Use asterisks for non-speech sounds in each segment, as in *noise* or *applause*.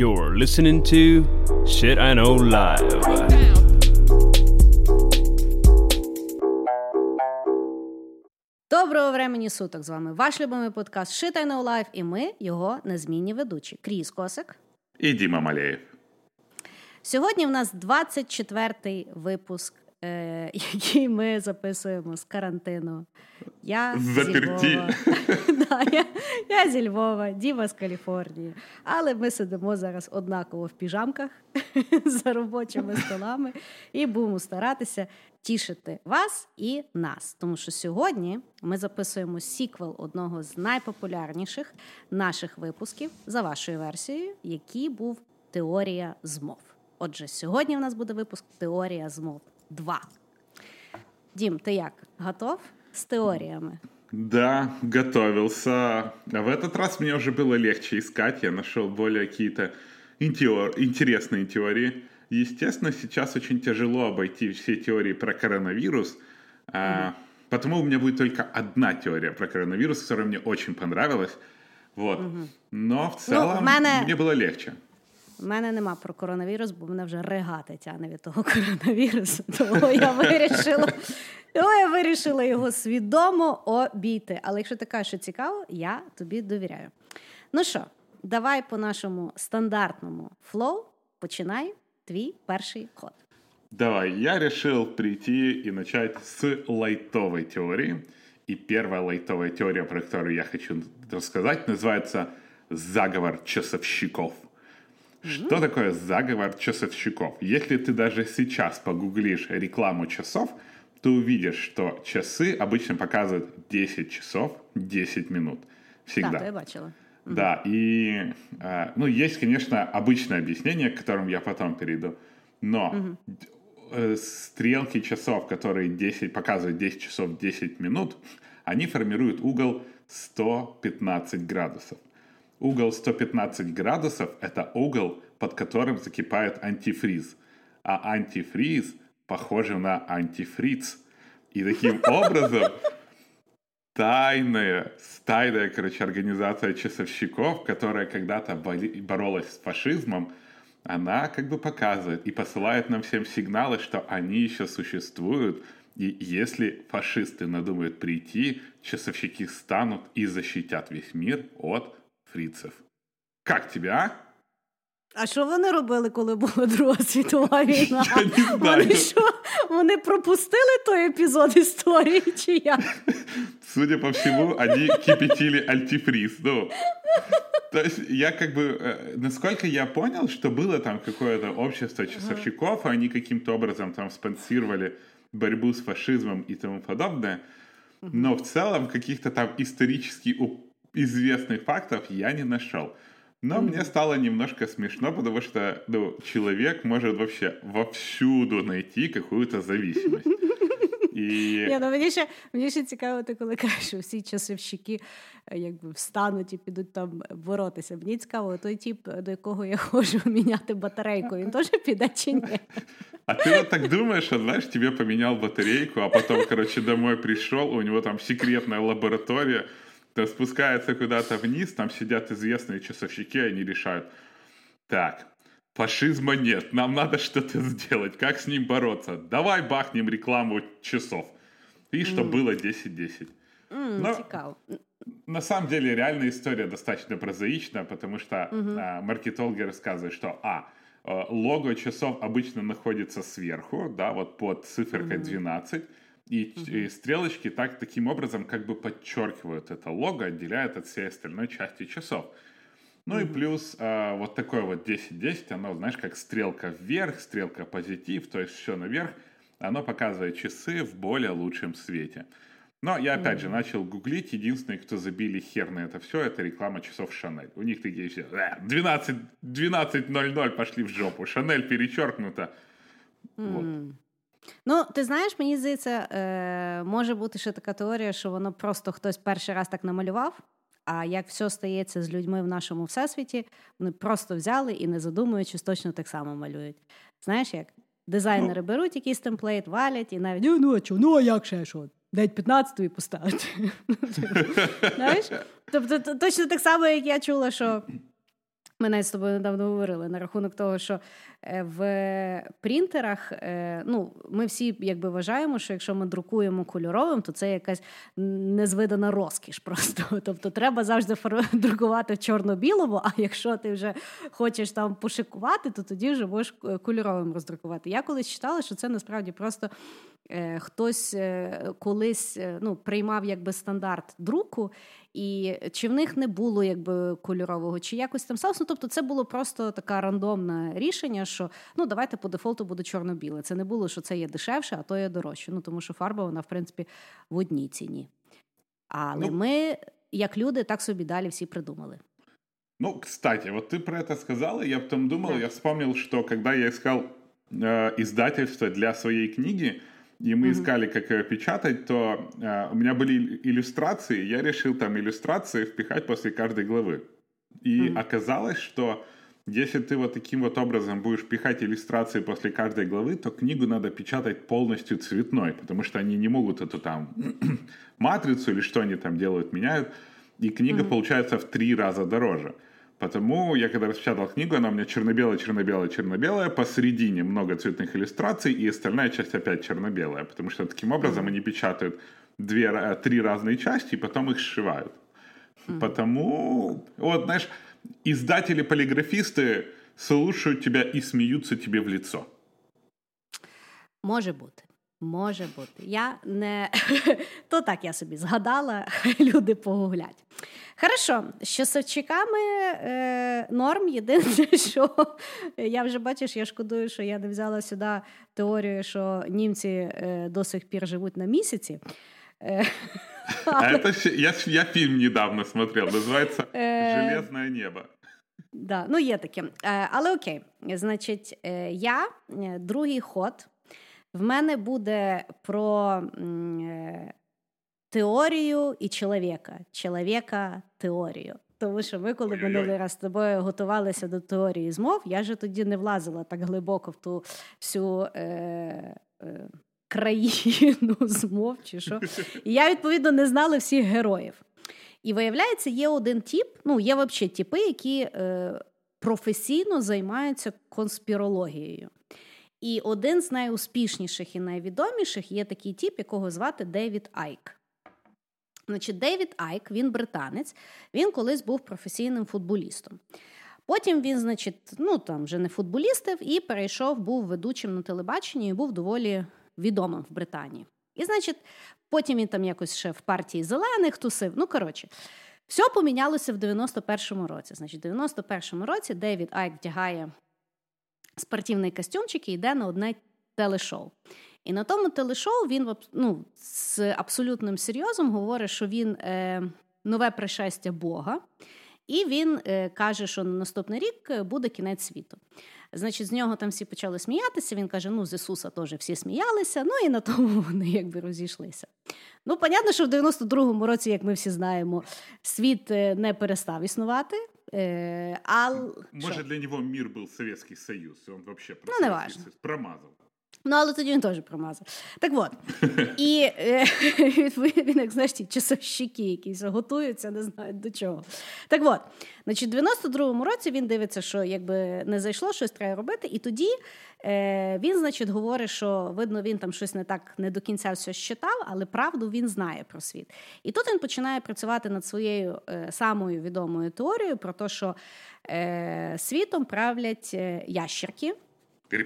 You're listening to Shit I Know Live. Доброго времені суток з вами ваш любимий подкаст Shit I Know Live і ми його незмінні ведучі. Кріс Косик. І Діма Малеєв. Сьогодні в нас 24-й випуск, е, *laughs* який ми записуємо з карантину. Я Заперті. Зі Львова. *laughs* да, я, я зі Львова, Діма з Каліфорнії. Але ми сидимо зараз однаково в піжамках *laughs* за робочими столами і будемо старатися тішити вас і нас. Тому що сьогодні ми записуємо сіквел одного з найпопулярніших наших випусків за вашою версією, який був Теорія змов. Отже, сьогодні в нас буде випуск Теорія змов 2. Дім, ти як? Готов з теоріями? Да, готовился. А в этот раз мне уже было легче искать. Я нашел более какие-то интересные теории. Естественно, сейчас очень тяжело обойти все теории про коронавирус. А, потому у меня будет только одна теория про коронавирус, которая мне очень понравилась. Вот. Но в целом в мене- мне было легче. У мене нема про коронавірус, бо мене вже ригати тягне від того *laughs* коронавірусу. Тому я вирішила, я вирішила його свідомо обійти. Але якщо ти кажеш, що цікаво, я тобі довіряю. Ну що, давай по нашому стандартному flow починай твій перший ход. Давай, я решил прийти и начать с лайтовой теории. И первая лайтовая теория, про которую я хочу рассказать, называется «Заговор часовщиков». Что такое заговор часовщиков? Если ты даже сейчас погуглишь рекламу часов, ты увидишь, что часы обычно показывают 10 часов 10 минут. Всегда. Так, то я бачила. Да, и э, ну, есть, конечно, обычное объяснение, к которому я потом перейду. Но э, стрелки часов, которые 10, показывают 10 часов 10 минут, они формируют угол 115 градусов. Угол 115 градусов – это угол, под которым закипает антифриз. А антифриз похоже на антифриз. И таким *laughs* образом тайная, тайная, короче, организация часовщиков, которая когда-то боролась с фашизмом, она как бы показывает и посылает нам всем сигналы, что они еще существуют, и если фашисты надумают прийти, часовщики станут и защитят весь мир от фрицев. Как тебе, а? А що вони робили, коли була Друга світова війна? *laughs* Я не знаю. Вони що? Вони пропустили той епізод історії, чи як? Судя по всему, они кипятили антифриз. Ну, то есть я как бы, э, насколько я понял, что было там какое-то общество часовщиков, и они каким-то образом там спонсировали борьбу с фашизмом и тому подобное. Но в целом каких-то там исторически у- известных фактов я не нашел. Но мне стало немножко смешно, потому что ну, человек может вообще вовсюду найти какую-то зависимость. И... Ні, ну мені ще мені ще цікаво, ти коли кажеш, що всі часовщики е, якби встануть і підуть там боротися. Мені цікаво, той тіп, до якого я ходжу *laughs* міняти батарейку, він теж піде чи ні? А ты вот так думаешь, что, знаешь, тебе поменял батарейку, а потом, короче, домой пришел, у него там секретная лаборатория, там спускается куда-то вниз, там сидят известные часовщики, они решают, так, фашизма нет, нам надо что-то сделать, как с ним бороться? Давай бахнем рекламу часов. И что было 10-10. М, Ну, Цікаво. На самом деле реальная история достаточно прозаична, потому что а, маркетологи рассказывают, что а э, лого часов обычно находится сверху, да, вот под циферкой 12, и, и стрелочки так таким образом как бы подчеркивают это лого, отделяют от всей остальной части часов. Ну и плюс а, вот такое вот 10-10, оно, знаешь, как стрелка вверх, стрелка позитив, то есть все наверх, оно показывает часы в более лучшем свете. Но я опять же начал гуглить. Единственный, кто забили хер на это все, это реклама часов Шанель. У них такие все «Э, 12 12.00 пошли в жопу. Шанель перечеркнуто. Вот. Ну, ти знаєш, мені здається, е, може бути ще така теорія, що воно просто хтось перший раз так намалював. А як все стається з людьми в нашому всесвіті, вони просто взяли і не задумуючись, точно так само малюють. Знаєш як? Дизайнери беруть якийсь темплейт, валять і навіть ну, ну а чого, ну а як ще що? Дать 15 і поставити. *laughs* Знаєш? Тобто, точно так само, як я чула, що Ми навіть з тобою недавно говорили на рахунок того, що е, в принтерах е, ну, ми всі якби вважаємо, що якщо ми друкуємо кольоровим, то це якась незвидана розкіш. Просто *laughs* тобто треба завжди *laughs* друкувати в чорно-білому. А якщо ти вже хочеш там пошикувати, то тоді вже можеш е, кольоровим роздрукувати. Я колись читала, що це насправді просто хтось е, колись е, ну, приймав якби стандарт друку, і чи в них не було якби кольорового, чи якось там сталося. Ну, Тобто, це було просто таке рандомне рішення, що ну давайте по дефолту буде чорно-біле. Це не було, що це є дешевше, а то є дорожче. Ну тому що фарба вона в принципі в одній ціні. Але ну, ми, як люди, так собі далі всі придумали. Ну, кстати, вот ты про это сказала, я потом думал, да. я вспомнил, что когда я искал э, издательство для своей книги, и мы mm-hmm. искали, как ее печатать, то э, у меня были иллюстрации, я решил там иллюстрации впихать после каждой главы. И mm-hmm. оказалось, что если ты вот таким вот образом будешь пихать иллюстрации после каждой главы, то книгу надо печатать полностью цветной, потому что они не могут эту там *clears throat* матрицу или что они там делают, меняют, и книга mm-hmm. получается в три раза дороже. Потому я когда распечатал книгу, она у меня черно-белая, черно-белая, черно-белая, посередине много цветных иллюстраций, и остальная часть опять черно-белая, потому что таким образом они печатают две, три разные части, и потом их сшивают. Mm-hmm. Потому, вот, знаешь, издатели-полиграфисты слушают тебя и смеются тебе в лицо. Може бути. Може бути. Я не *laughs* то так я собі згадала, *laughs* хай люди погуглять. Хорошо, з часовчиками е, норм. Єдине, *laughs* що я вже бачиш, я шкодую, що я не взяла сюди теорію, що німці е, до сих пір живуть на місяці. Е, а это, я, я фільм недавно смотрел, називається е, Железне небо. Да, ну є таке. Е, але окей, значить, я другий ход. В мене буде про е, теорію і чоловіка. Чоловіка теорію. Тому що ми, коли минулий раз з тобою готувалися до теорії змов, я ж тоді не влазила так глибоко в ту всю е, е, країну *laughs* змов, чи що. І я, відповідно, не знала всіх героїв. І виявляється, є один тип, ну, є взагалі типи, які е, професійно займаються конспірологією. І один з найуспішніших і найвідоміших є такий тип, якого звати Девід Айк. Значить, Девід Айк, він британець, він колись був професійним футболістом. Потім він, значить, ну там вже не футболістив і перейшов, був ведучим на телебаченні і був доволі відомим в Британії. І, значить, потім він там якось ще в партії зелених тусив. Ну, коротше, все помінялося в 91-му році. Значить, в 91-му році Девід Айк вдягає спортивний костюмчик і йде на одне телешоу. І на тому телешоу він ну, з абсолютним серйозом говорить, що він е, нове пришестя Бога, і він е, каже, що на наступний рік буде кінець світу. Значить, з нього там всі почали сміятися. Він каже: ну, з Ісуса теж всі сміялися, ну і на тому вони якби розійшлися. Ну, понятно, що в 92-му році, як ми всі знаємо, світ е, не перестав існувати. Е, ал... Может, що? для него мир был Советский Союз, и он вообще ну, не важно. Ну, але тоді він теж промазав. Так от. *laughs* І е, *laughs* він, як знаєш, ті часовщики якісь готуються, не знають до чого. Так от, значить, в 92-му році він дивиться, що якби не зайшло, щось треба робити. І тоді е, він, значить, говорить, що видно, він там щось не так не до кінця все щитав, але правду він знає про світ. І тут він починає працювати над своєю е, самою відомою теорією про те, що е, світом правлять е, ящерки,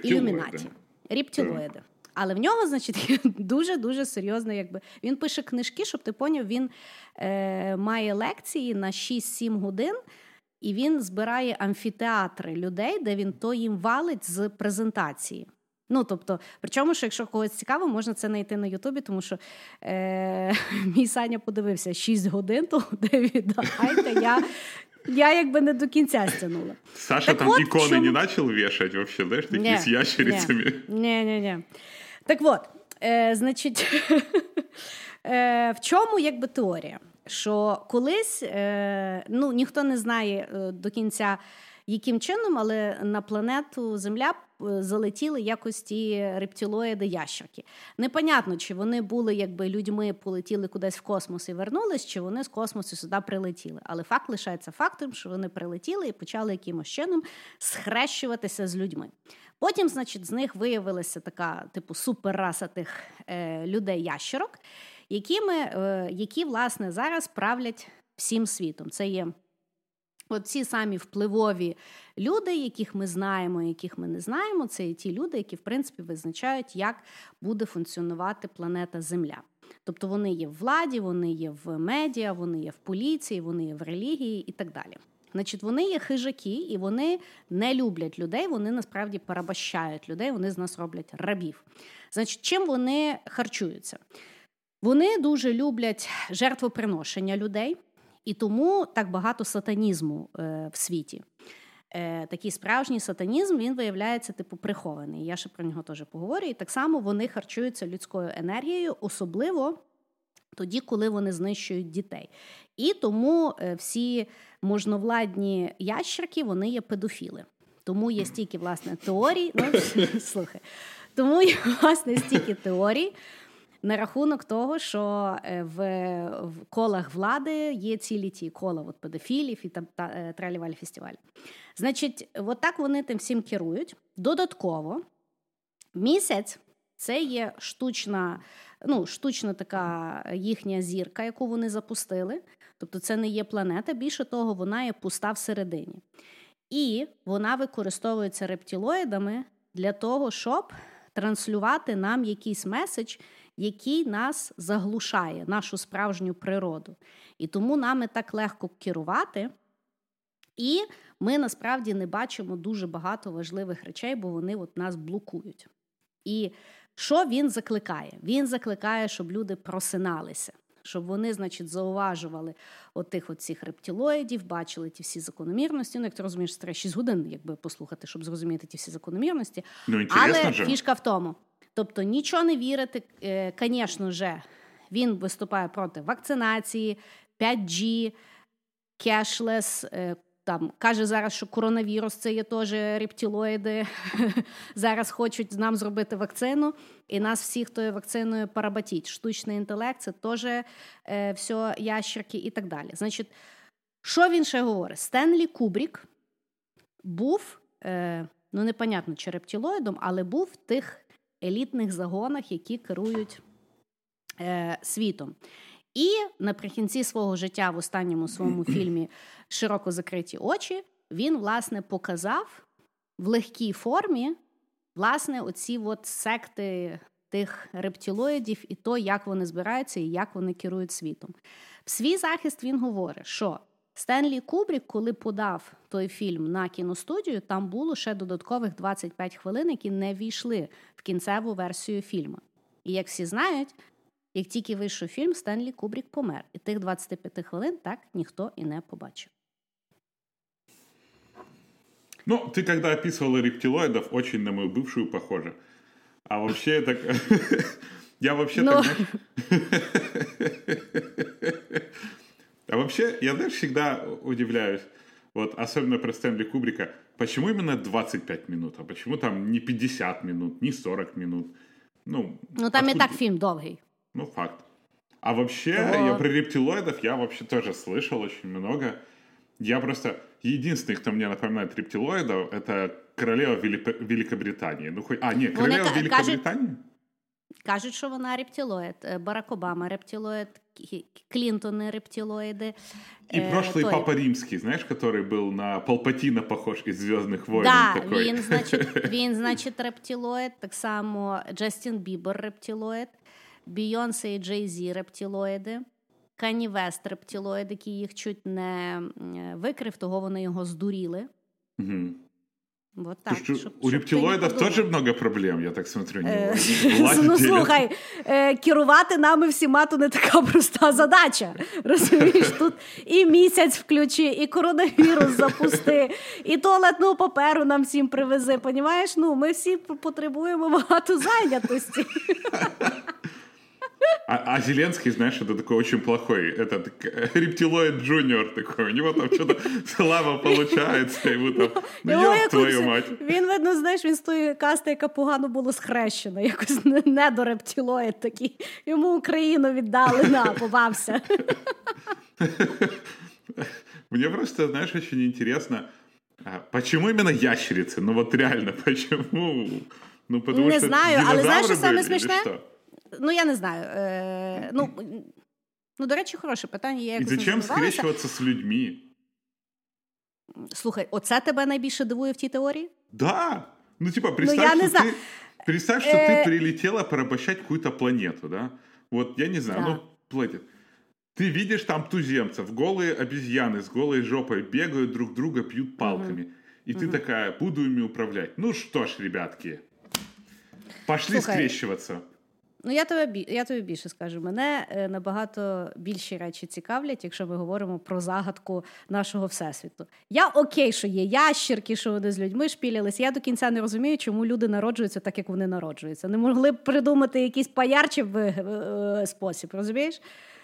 ілюмінаті. Ріптілоїди. Але в нього, значить, *laughs* дуже дуже серйозно, якби він пише книжки, щоб ти поняв, він е, має лекції на 6-7 годин, і він збирає амфітеатри людей, де він то їм валить з презентації. Ну, тобто, причому, що якщо когось цікаво, можна це знайти на Ютубі, тому що е, *laughs* мій Саня подивився 6 годин, то Девіда Айка, я я якби не до кінця стягнула. Саша так там от, ікони чому... не почав вішати, вообще, знаєш, такі не, з ящерицями. Ні, ні, ні. Так от, е, значить, *laughs* е, в чому якби теорія? Що колись е, ну, ніхто не знає е, до кінця, яким чином, але на планету Земля е, залетіли якось ті рептилоїди ящерки. Непонятно, чи вони були якби людьми, полетіли кудись в космос і вернулись, чи вони з космосу сюди прилетіли. Але факт лишається фактом, що вони прилетіли і почали якимось чином схрещуватися з людьми. Потім, значить, з них виявилася така, типу, суперраса тих е, людей-ящерок, якими, е, які, власне, зараз правлять всім світом. Це є от ці самі впливові люди, яких ми знаємо, яких ми не знаємо. Це ті люди, які, в принципі, визначають, як буде функціонувати планета Земля. Тобто вони є в владі, вони є в медіа, вони є в поліції, вони є в релігії і так далі. Значить, вони є хижаки, і вони не люблять людей. Вони насправді порабощають людей. Вони з нас роблять рабів. Значить, чим вони харчуються? Вони дуже люблять жертвоприношення людей, і тому так багато сатанізму е, в світі. Е, Такий справжній сатанізм він виявляється типу прихований. Я ще про нього теж поговорю. І так само вони харчуються людською енергією, особливо тоді, коли вони знищують дітей. І тому е, всі можновладні ящерки вони є педофіли. Тому є стільки власне теорій. Ну, *laughs* слухай, тому є власне стільки теорій. На рахунок того, що е, в колах влади є цілі ті кола от педофілів і там та, е, тралівалі фестивалі. Значить, от вони тим всім керують. Додатково місяць це є штучна, ну, штучна така їхня зірка, яку вони запустили. Тобто це не є планета, більше того, вона є пуста всередині. І вона використовується рептилоїдами для того, щоб транслювати нам якийсь меседж, який нас заглушає, нашу справжню природу. І тому нами так легко керувати. І ми насправді не бачимо дуже багато важливих речей, бо вони от нас блокують. І що він закликає? Він закликає, щоб люди просиналися, щоб вони, значить, зауважували отих от цих рептилоїдів, бачили ті всі закономірності. Ну, як ти розумієш, треба 6 годин, якби послухати, щоб зрозуміти ті всі закономірності. Ну, Але же. фішка в тому. Тобто нічого не вірити, звісно ж, він виступає проти вакцинації, 5G, кешлес, там каже зараз, що коронавірус це є теж рептилоїди. *laughs* зараз хочуть нам зробити вакцину, і нас всіх тою вакциною парабатіть. Штучний інтелект це теж е, все ящерки і так далі. Значить, що він ще говорить? Стенлі Кубрік був, е, ну непонятно, чи рептилоїдом, але був тих елітних загонах, які керують е, світом. І наприкінці свого життя в останньому своєму *clears throat* фільмі Широко закриті очі він, власне, показав в легкій формі власне, оці от секти тих рептилоїдів і то, як вони збираються і як вони керують світом. В свій захист він говорить, що Стенлі Кубрік, коли подав той фільм на кіностудію, там було ще додаткових 25 хвилин, які не війшли в кінцеву версію фільму. І як всі знають, як тільки вийшов фільм, Стенлі Кубрік помер. І тих 25 хвилин так ніхто і не побачив. Ну, ты когда описывала рептилоидов, очень на мою бывшую похоже. А вообще так... *laughs* Я вообще Но... так... *laughs* А вообще, я, знаешь, всегда удивляюсь, вот особенно про Стэнли Кубрика, почему именно 25 минут, а почему там не 50 минут, не 40 минут? Ну, ну там откуда... и так фильм долгий. Ну, факт. А вообще, вот. я про рептилоидов, я вообще тоже слышал очень много. Я просто... Единственный, кто мне напоминает рептилоидов, это королева Велик... Великобритании. Ну, хоть... А, нет, королева Вони Великобритании? Кажуть, кажуть, що вона рептилоид. Барак Обама рептилоид, Клинтоны рептилоиды. И э, прошлый той... папа римский, знаешь, который был на Палпатина похож из Звездных войн. Да, такой. він, значить, *laughs* він, значить, рептилоид, так само Джастін Бібер рептилоид, Бійонсе і Джей Зі рептилоїди. Кані Вест рептилоїд, який їх чуть не викрив, того вони його здуріли. Угу. Вот так, что, щоб, у рептилоїдів теж много проблем, я так смотрю. Е, *laughs* ну, слухай, е, керувати нами всіма то не така проста *laughs* задача. Розумієш, *laughs* тут і місяць включи, і коронавірус запусти, і туалетну паперу нам всім привези. Понімаєш? Ну, ми всі потребуємо багато зайнятості. А, а Зеленский, знаешь, это такой очень плохой, этот рептилоид джуниор такой, у него там что-то *laughs* слава получается, ему там, ну Його ёб твою якось- мать. Він, видно, знаєш, він з тої касти, яка погано було схрещена, якось не, не до рептилоїд такий. Йому Україну віддали, на, попався. *laughs* Мне просто, знаешь, очень интересно, а, почему именно ящерицы? Ну вот реально, *laughs* почему? Ну потому Не что знаю, але знаєш, що динозавры саме были или смішне? что? Ну, я не знаю. Е, ну, ну, до речі, хороше питання. Я И якось не зачем задавалася. скрещиваться с людьми? Слухай, оце тебе найбільше дивує в тій теорії? Да. Ну, типа, представь, я не что знаю. ты... Представь, что Э. ты прилетела порабощать какую-то планету, да? Вот, я не знаю, Да. ну, платит. Ты видишь там туземцев, голые обезьяны с голой жопой бегают друг друга, пьют палками. И ты такая, буду ими управлять. Ну что ж, ребятки, пошли Слухай, скрещиваться. Ну, я тобі, бі- я тобі більше скажу. Мене е, набагато більші речі цікавлять, якщо ми говоримо про загадку нашого всесвіту. Я окей, що є ящерки, що вони з людьми шпілялись. Я до кінця не розумію, чому люди народжуються так, як вони народжуються. Не могли б придумати якийсь паярчий е, е, спосіб, розумієш?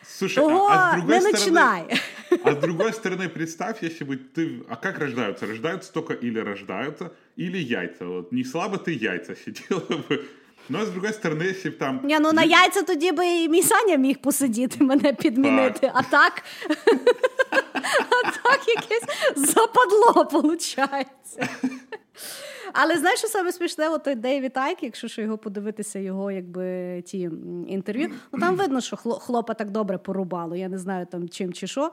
Слушай, Того а, а с другой не стороны, починай. *laughs* А с другой стороны, представь, если бы ты... А как рождаются? Рождаются только или рождаются, или яйца. Вот не слабо ты яйца сидела *laughs* бы. Но а з другої сторони бы там... Ні, ну на яйця тоді би і мій Саня міг посидіти, мене підмінити. А так, *laughs* а так якесь западло, виходить. Але знаєш, що саме смішне, от Дейвід Айк, якщо що його подивитися, його якби ті інтерв'ю, ну там видно, що хло- хлопа так добре порубало. Я не знаю там чим чи що.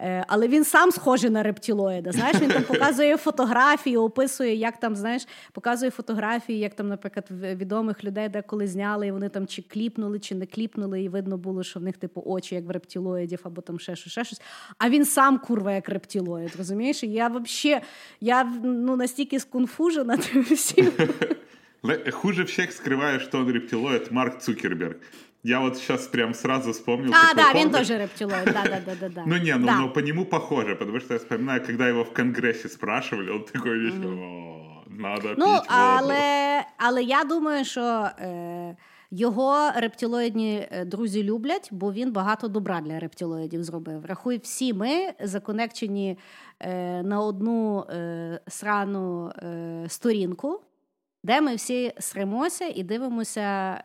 Е, але він сам схожий на рептилоїда. Знаєш, він там показує фотографії, описує, як там, знаєш, показує фотографії, як там, наприклад, відомих людей деколи зняли, і вони там чи кліпнули, чи не кліпнули, і видно було, що в них типу очі, як в рептилоїдів, або там ще щось, ще щось. А він сам курва, як рептилоїд, розумієш? Я взагалі, я ну настільки сконфужена тим всім. *laughs* Ле- Хуже всех скрывает, что он рептилоид Марк Цукерберг. Я вот сейчас прям сразу вспомнил. А, такого да, він повода. теж рептилоїд. Да, да, да, да, да. Ну не, ну, Да. ну по нему похоже, потому что я вспоминаю, когда его в Конгрессе спрашивали, он такой весь, «О, надо Ну, пить воду. але, але я думаю, що е, його рептилоїдні е, друзі люблять, бо він багато добра для рептилоїдів зробив. Рахуй, всі ми законекчені е, на одну е, срану сторінку, де ми всі сремося і дивимося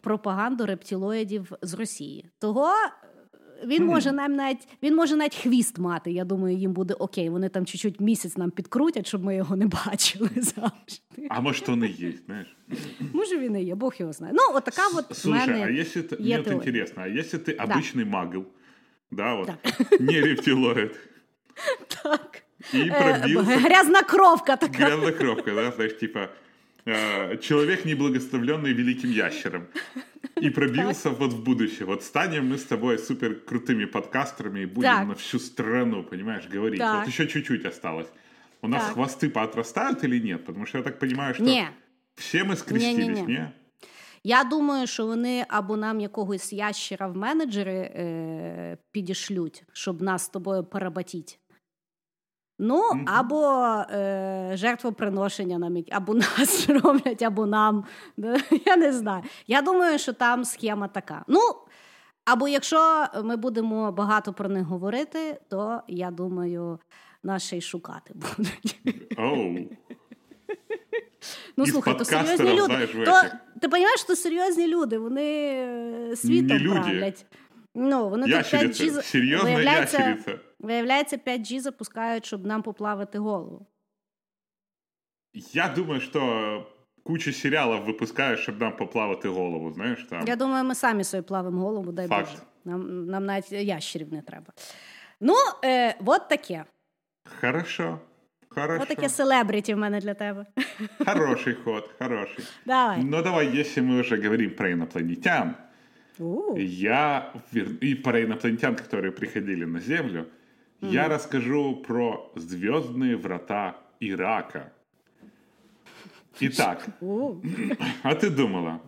пропаганду рептилоїдів з Росії. Того е, Він може нам навіть він може навіть хвіст мати. Я думаю, їм буде окей. Вони там чуть-чуть місяць нам підкрутять, щоб ми його не *laughs* бачили завжди. А может он и есть, знаешь? Може, він і є, Бог його знає. Ну, от така от в Слушай, мене а если ты... є Мне вот теорія. интересно, а если ты обычный магл, да, вот, Так. *laughs* не рептилоид, Так. и Е, пробился Грязна кровка така. грязнокровка, да, знаешь, типа э, человек, неблагословленный великим ящером, и пробился вот в будущее. Вот станем мы с тобой супер крутыми подкастерами и будем Так. на всю страну, понимаешь, говорить. Так. Вот еще чуть-чуть осталось. У нас Так. хвосты поотрастают или нет? Потому что я так понимаю, что Ні. все мы скрестились, Не-не-не. не? Я думаю, що вони або нам якогось ящера в менеджери е, підішлють, щоб нас з тобою перебатіть. Ну, або е, жертвоприношення нам, або нас *laughs* роблять, або нам. *laughs* Я не знаю. Я думаю, що там схема така. Ну, або якщо ми будемо багато про них говорити, то я думаю, нас ще й шукати *laughs* будуть. Оу. Ну, слухай, то серйозні люди. знаєш, То, ти розумієш, що серйозні люди, вони е, світом люди. правлять. Ну, вони тут 5G... Ящерица, за- серьезная виявляється, ящерица. Виявляється, 5G запускають, щоб нам поплавити голову. Я думаю, что кучу сериалов выпускают, чтобы нам поплавати голову, знаешь, там. Я думаю, ми самі собі плавимо голову, дай Факт. Боже. Нам, нам навіть ящерів не треба. Ну, е, от таке. Хорошо, хорошо. От таке селебріті в мене для тебе. Хороший ход, хороший. Давай. Но давай, если мы уже говорим про инопланетян, Я и про инопланетян, которые приходили на Землю, я расскажу про звездные врата Ирака. Итак, а ты думала?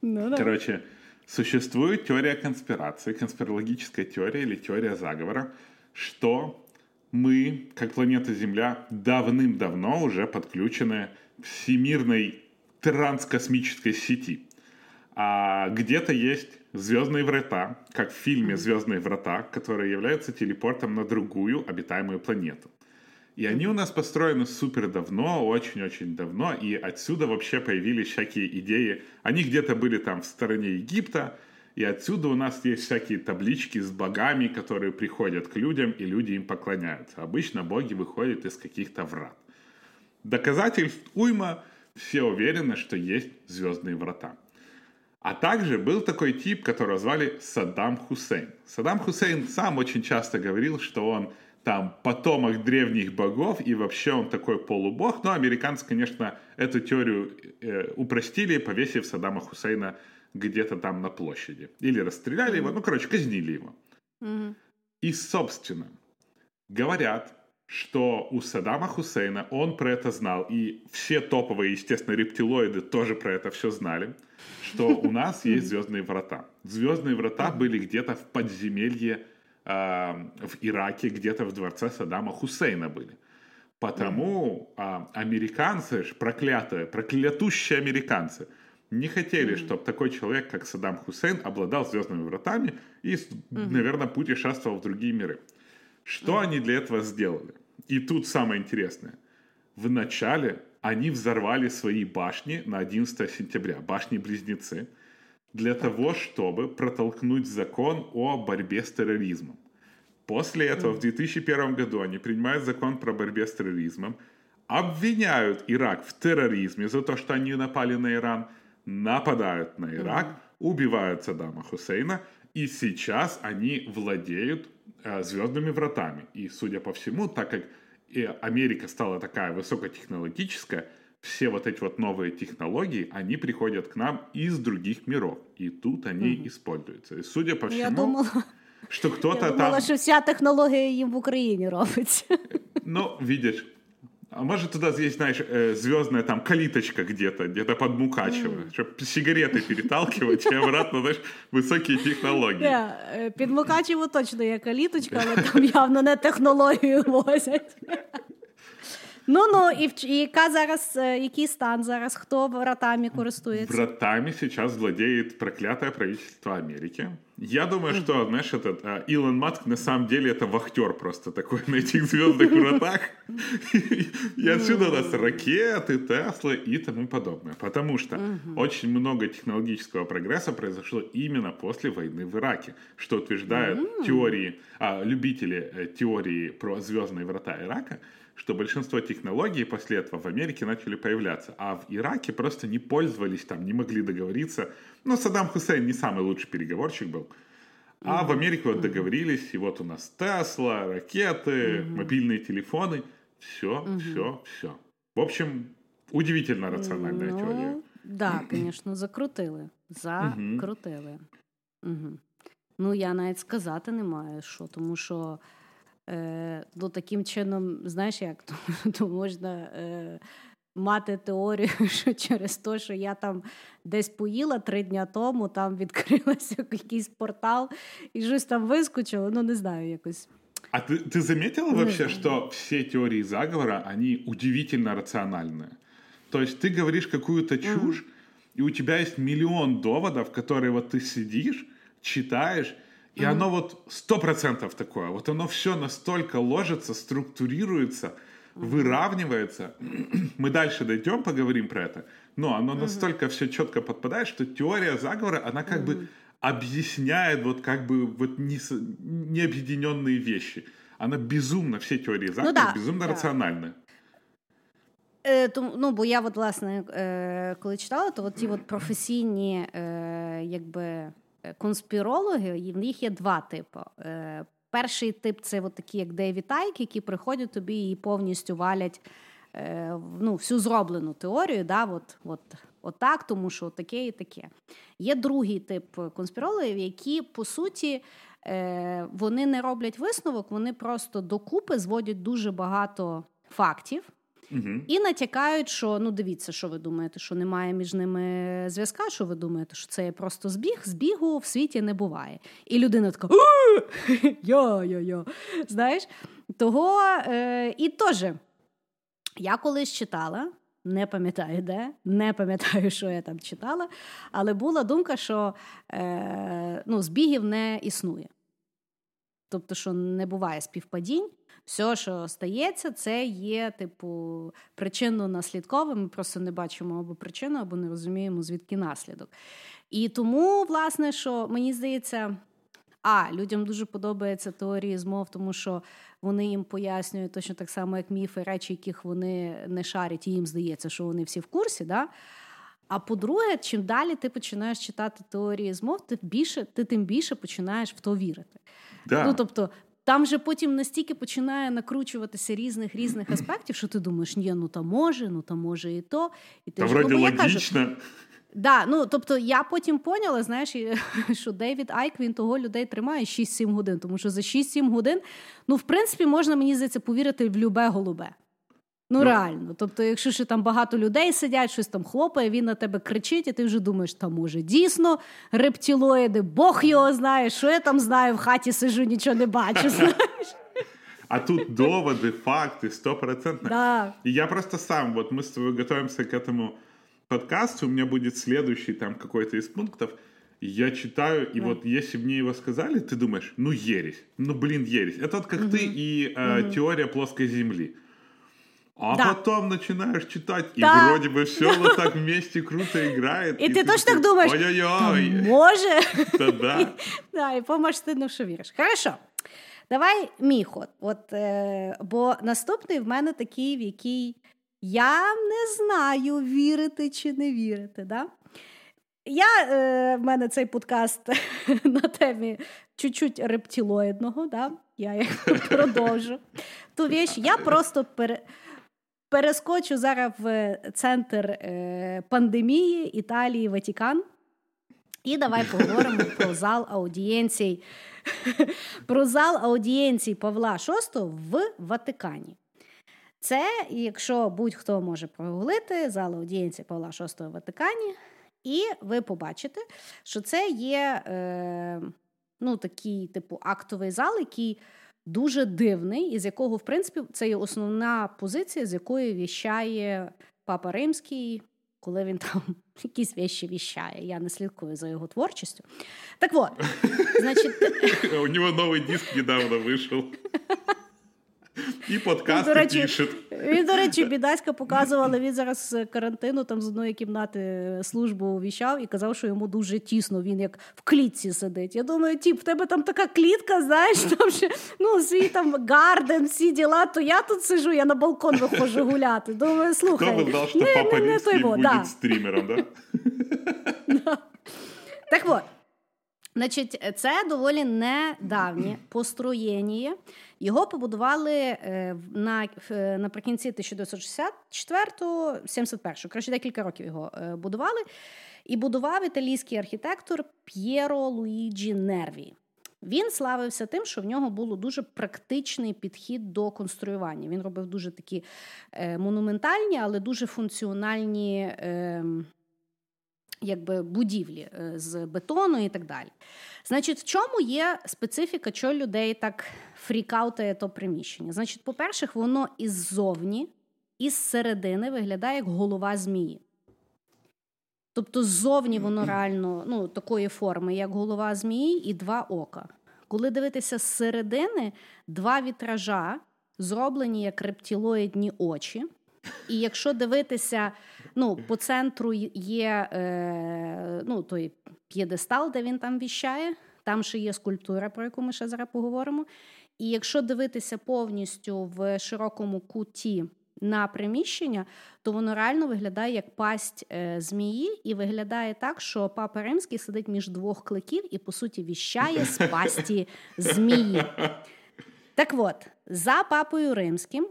Ну, да. Короче, существует теория конспирации, конспирологическая теория или теория заговора, что мы, как планета Земля, давным-давно уже подключены к всемирной транскосмической сети. А где-то есть звездные врата, как в фильме Звездные врата, которые являются телепортом на другую обитаемую планету. И они у нас построены супер давно, очень-очень давно, и отсюда вообще появились всякие идеи. Они где-то были там в стороне Египта, и отсюда у нас есть всякие таблички с богами, которые приходят к людям, и люди им поклоняются. Обычно боги выходят из каких-то врат. Доказательств уйма, все уверены, что есть звездные врата. А также был такой тип, которого звали Саддам Хусейн. Саддам Хусейн сам очень часто говорил, что он там потомок древних богов, и вообще он такой полубог. Но американцы, конечно, эту теорию э, упростили, повесив Саддама Хусейна где-то там на площади. Или расстреляли его, ну, короче, казнили его. Мгм. И, собственно, говорят, что у Саддама Хусейна он про это знал, и все топовые, естественно, рептилоиды тоже про это все знали, что у нас есть звездные врата. Звездные врата были где-то в подземелье а, в Ираке, где-то в дворце Саддама Хусейна были. Потому а, американцы, проклятые, проклятущие американцы, не хотели, чтобы такой человек, как Саддам Хусейн, обладал звездными вратами и, наверное, путешествовал в другие миры. Что они для этого сделали? И тут самое интересное. Вначале они взорвали свои башни на 11 сентября, башни-близнецы, для того, чтобы протолкнуть закон о борьбе с терроризмом. После этого в 2001 году они принимают закон про борьбу с терроризмом, обвиняют Ирак в терроризме за то, что они напали на Иран, нападают на Ирак, убивают Саддама Хусейна, и сейчас они владеют э, звездными вратами. И, судя по всему, так как и Америка стала такая высокотехнологическая, все вот эти вот новые технологии, они приходят к нам из других миров. И тут они используются. И судя по всему, Я думала, что кто-то я там... думала, що вся технологія їм в Україні робиться. Ну, видишь, а может туда есть, знаешь, э, звездная там калиточка где-то, где-то под Мукачево, чтобы сигареты переталкивать и обратно, знаешь, высокие технологии. Я, е, Під Мукачево точно є каліточка, але там *laughs* явно не технологію возять. Ну ну і, в- і яка зараз, е, який стан зараз? Хто вратами користується? Вратами сейчас владеет проклятое правительство Америки. Я думаю, что, знаешь, этот а, Илон Маск на самом деле это вахтер просто такой на этих звездных вратах. И отсюда у нас ракеты, Теслы и тому подобное. Потому что очень много технологического прогресса произошло именно после войны в Ираке, что утверждают теории, а, любители э, теории про звездные врата Ирака, что большинство технологий после этого в Америке начали появляться, а в Ираке просто не пользовались там, не могли договориться. Ну, Саддам Хусейн не самый лучший переговорщик был. А в Америке вот договорились, и вот у нас Тесла, ракеты, мобильные телефоны. Все, все, все. В общем, удивительно рациональная теория. Ну, да, звісно, закрутили. Закрутили. Угу. Ну, я навіть сказати не маю, що, тому що е, ну, таким чином, знаєш як, то, *laughs* то можна е, мати теорію, *laughs* що через те, що я там десь поїла три дня тому, там відкрився *laughs* якийсь портал і щось там вискочило, ну не знаю, якось. А ты, ты заметила вообще, что все теории заговора, они удивительно рациональные? То есть ты говоришь какую-то чушь, и у тебя есть миллион доводов, которые вот ты сидишь, читаешь, и оно вот сто процентов такое. Вот оно все настолько ложится, структурируется, выравнивается. *clears throat* Мы дальше дойдем, поговорим про это. Но оно настолько все четко подпадает, что теория заговора, она как бы объясняет вот как бы вот нес- необъединенные вещи. Она безумно, все теории заговора да, безумно да. рациональны. Е, тому, ну, бо я, от, власне, е, коли читала, то от ті от професійні е, якби, е, конспірологи, і в них є два типи. Перший тип це от такі, як Дейві Тайк, які приходять тобі і повністю валять е, ну, всю зроблену теорію, да, от, от, от так, тому що таке і таке. Є другий тип конспірологів, які, по суті, е, вони не роблять висновок, вони просто докупи зводять дуже багато фактів. Мгм. І натякають, що ну дивіться, що ви думаєте, що немає між ними зв'язка. Що ви думаєте, що це є просто збіг? Збігу в світі не буває. І людина така *laughs* йо-йо-йо. Знаєш? Того е, і теж я колись читала, Не пам'ятаю де, не пам'ятаю, що я там читала, але була думка, що е, ну, збігів не існує. Тобто, що не буває співпадінь, все, що стається, це є, типу, причинно-наслідковим. Ми просто не бачимо або причину, або не розуміємо, звідки наслідок. І тому, власне, що мені здається, а людям дуже подобається теорії змов, тому що вони їм пояснюють точно так само, як міфи, речі, яких вони не шарять, і їм здається, що вони всі в курсі. Да? А по-друге, чим далі ти починаєш читати теорії змов, ти більше, ти тим більше починаєш в то вірити. Да. Ну, тобто, там же потім настільки починає накручуватися різних різних *clears throat* аспектів, що ти думаєш, ні, ну та може, ну та може і то. І ти Та ж, вроді ну, я логічно. кажу, *laughs* Да, ну тобто я потім поняла, знаєш, *laughs* що Дейвід Айк він того людей тримає 6-7 годин, тому що за 6-7 годин, ну, в принципі, можна мені здається повірити в любе голубе. Ну, Ну. реально. Тобто, якщо ще там багато людей сидять, щось там хлопає, він на тебе кричить, і ти вже думаєш, та може дійсно рептилоїди, Бог його знає, що я там знаю, в хаті сижу, нічого не бачу. *laughs* знаєш. А тут доводы, факты, стопроцентно. Да. И я просто сам, вот мы с тобой готовимся к этому подкасту, у меня будет следующий там какой-то из пунктов, я читаю, и Да. вот если бы мне его сказали, ты думаешь, ну ересь, ну блин ересь. Это вот как ты и э, теория плоской земли. А Да. потом начинаешь читать, и Да. вроде бы все вот так вместе круто играет. І ти точно такой, так думаєш, Ой-ой-ой, може. *laughs* да да. *laughs* Да, і помашти, що віриш. Хорошо. Давай мій ход. От, е, бо наступний в мене такий, в який я не знаю, вірити чи не вірити. Да? Я, е, в мене цей подкаст *laughs* на темі чуть-чуть рептилоїдного, да? я як продовжу. Ту віч, я просто пере, перескочу зараз в центр е, пандемії Італії, Ватікан. І давай поговоримо про зал аудієнцій, *laughs* про зал аудієнцій Павла VI в Ватикані. Це, якщо будь-хто може прогуглити, зал аудієнції Павла VI в Ватикані, і ви побачите, що це є е, ну, такий, типу, актовий зал, який дуже дивний, і з якого, в принципі, це є основна позиція, з якої віщає Папа Римський, коли він там *laughs* якісь вещі віщає. Я не слідкую за його творчістю. Так от, *laughs* значить, У нього новий диск недавно *laughs* вышел. И подкасты до речі, пишет. Він, до речі, бідаська показувала, він зараз з карантину там з одної кімнати службу віщав і казав, що йому дуже тісно, він як в клітці сидить. Я думаю, тіп, в тебе там така клітка, знаєш, там *laughs* ще ну, свій там гарден, всі діла, то я тут сижу, я на балкон виходжу гуляти. Думаю, слухай. Кто бы знал, что не- Папа не- не Римский той во, будет да. стримером, да? *laughs* Так от, значить, це доволі недавнє построєння. Його побудували е, на, наприкінці 1964-го, 71-го. Коротше, декілька років його е, будували. І будував італійський архітектор П'єро Луїджі Нерві. Він славився тим, що в нього було дуже практичний підхід до конструювання. Він робив дуже такі е, монументальні, але дуже функціональні. Якби будівлі е, з бетону і так далі. Значить, в чому є специфіка, що людей так фрікаутає то приміщення? Значить, по-перше, воно іззовні, із середини виглядає як голова змії. Тобто ззовні воно *clears throat* реально ну, такої форми, як голова змії, і два ока. Коли дивитися з середини, два вітража зроблені як рептилоїдні очі. І якщо дивитися, ну, по центру є е, ну, той п'єдестал, де він там віщає, там ще є скульптура, про яку ми ще зараз поговоримо. І якщо дивитися повністю в широкому куті на приміщення, то воно реально виглядає як пасть е, змії, і виглядає так, що папа римський сидить між двох кликів і, по суті, віщає з пасті змії. *laughs* Так от, за папою римським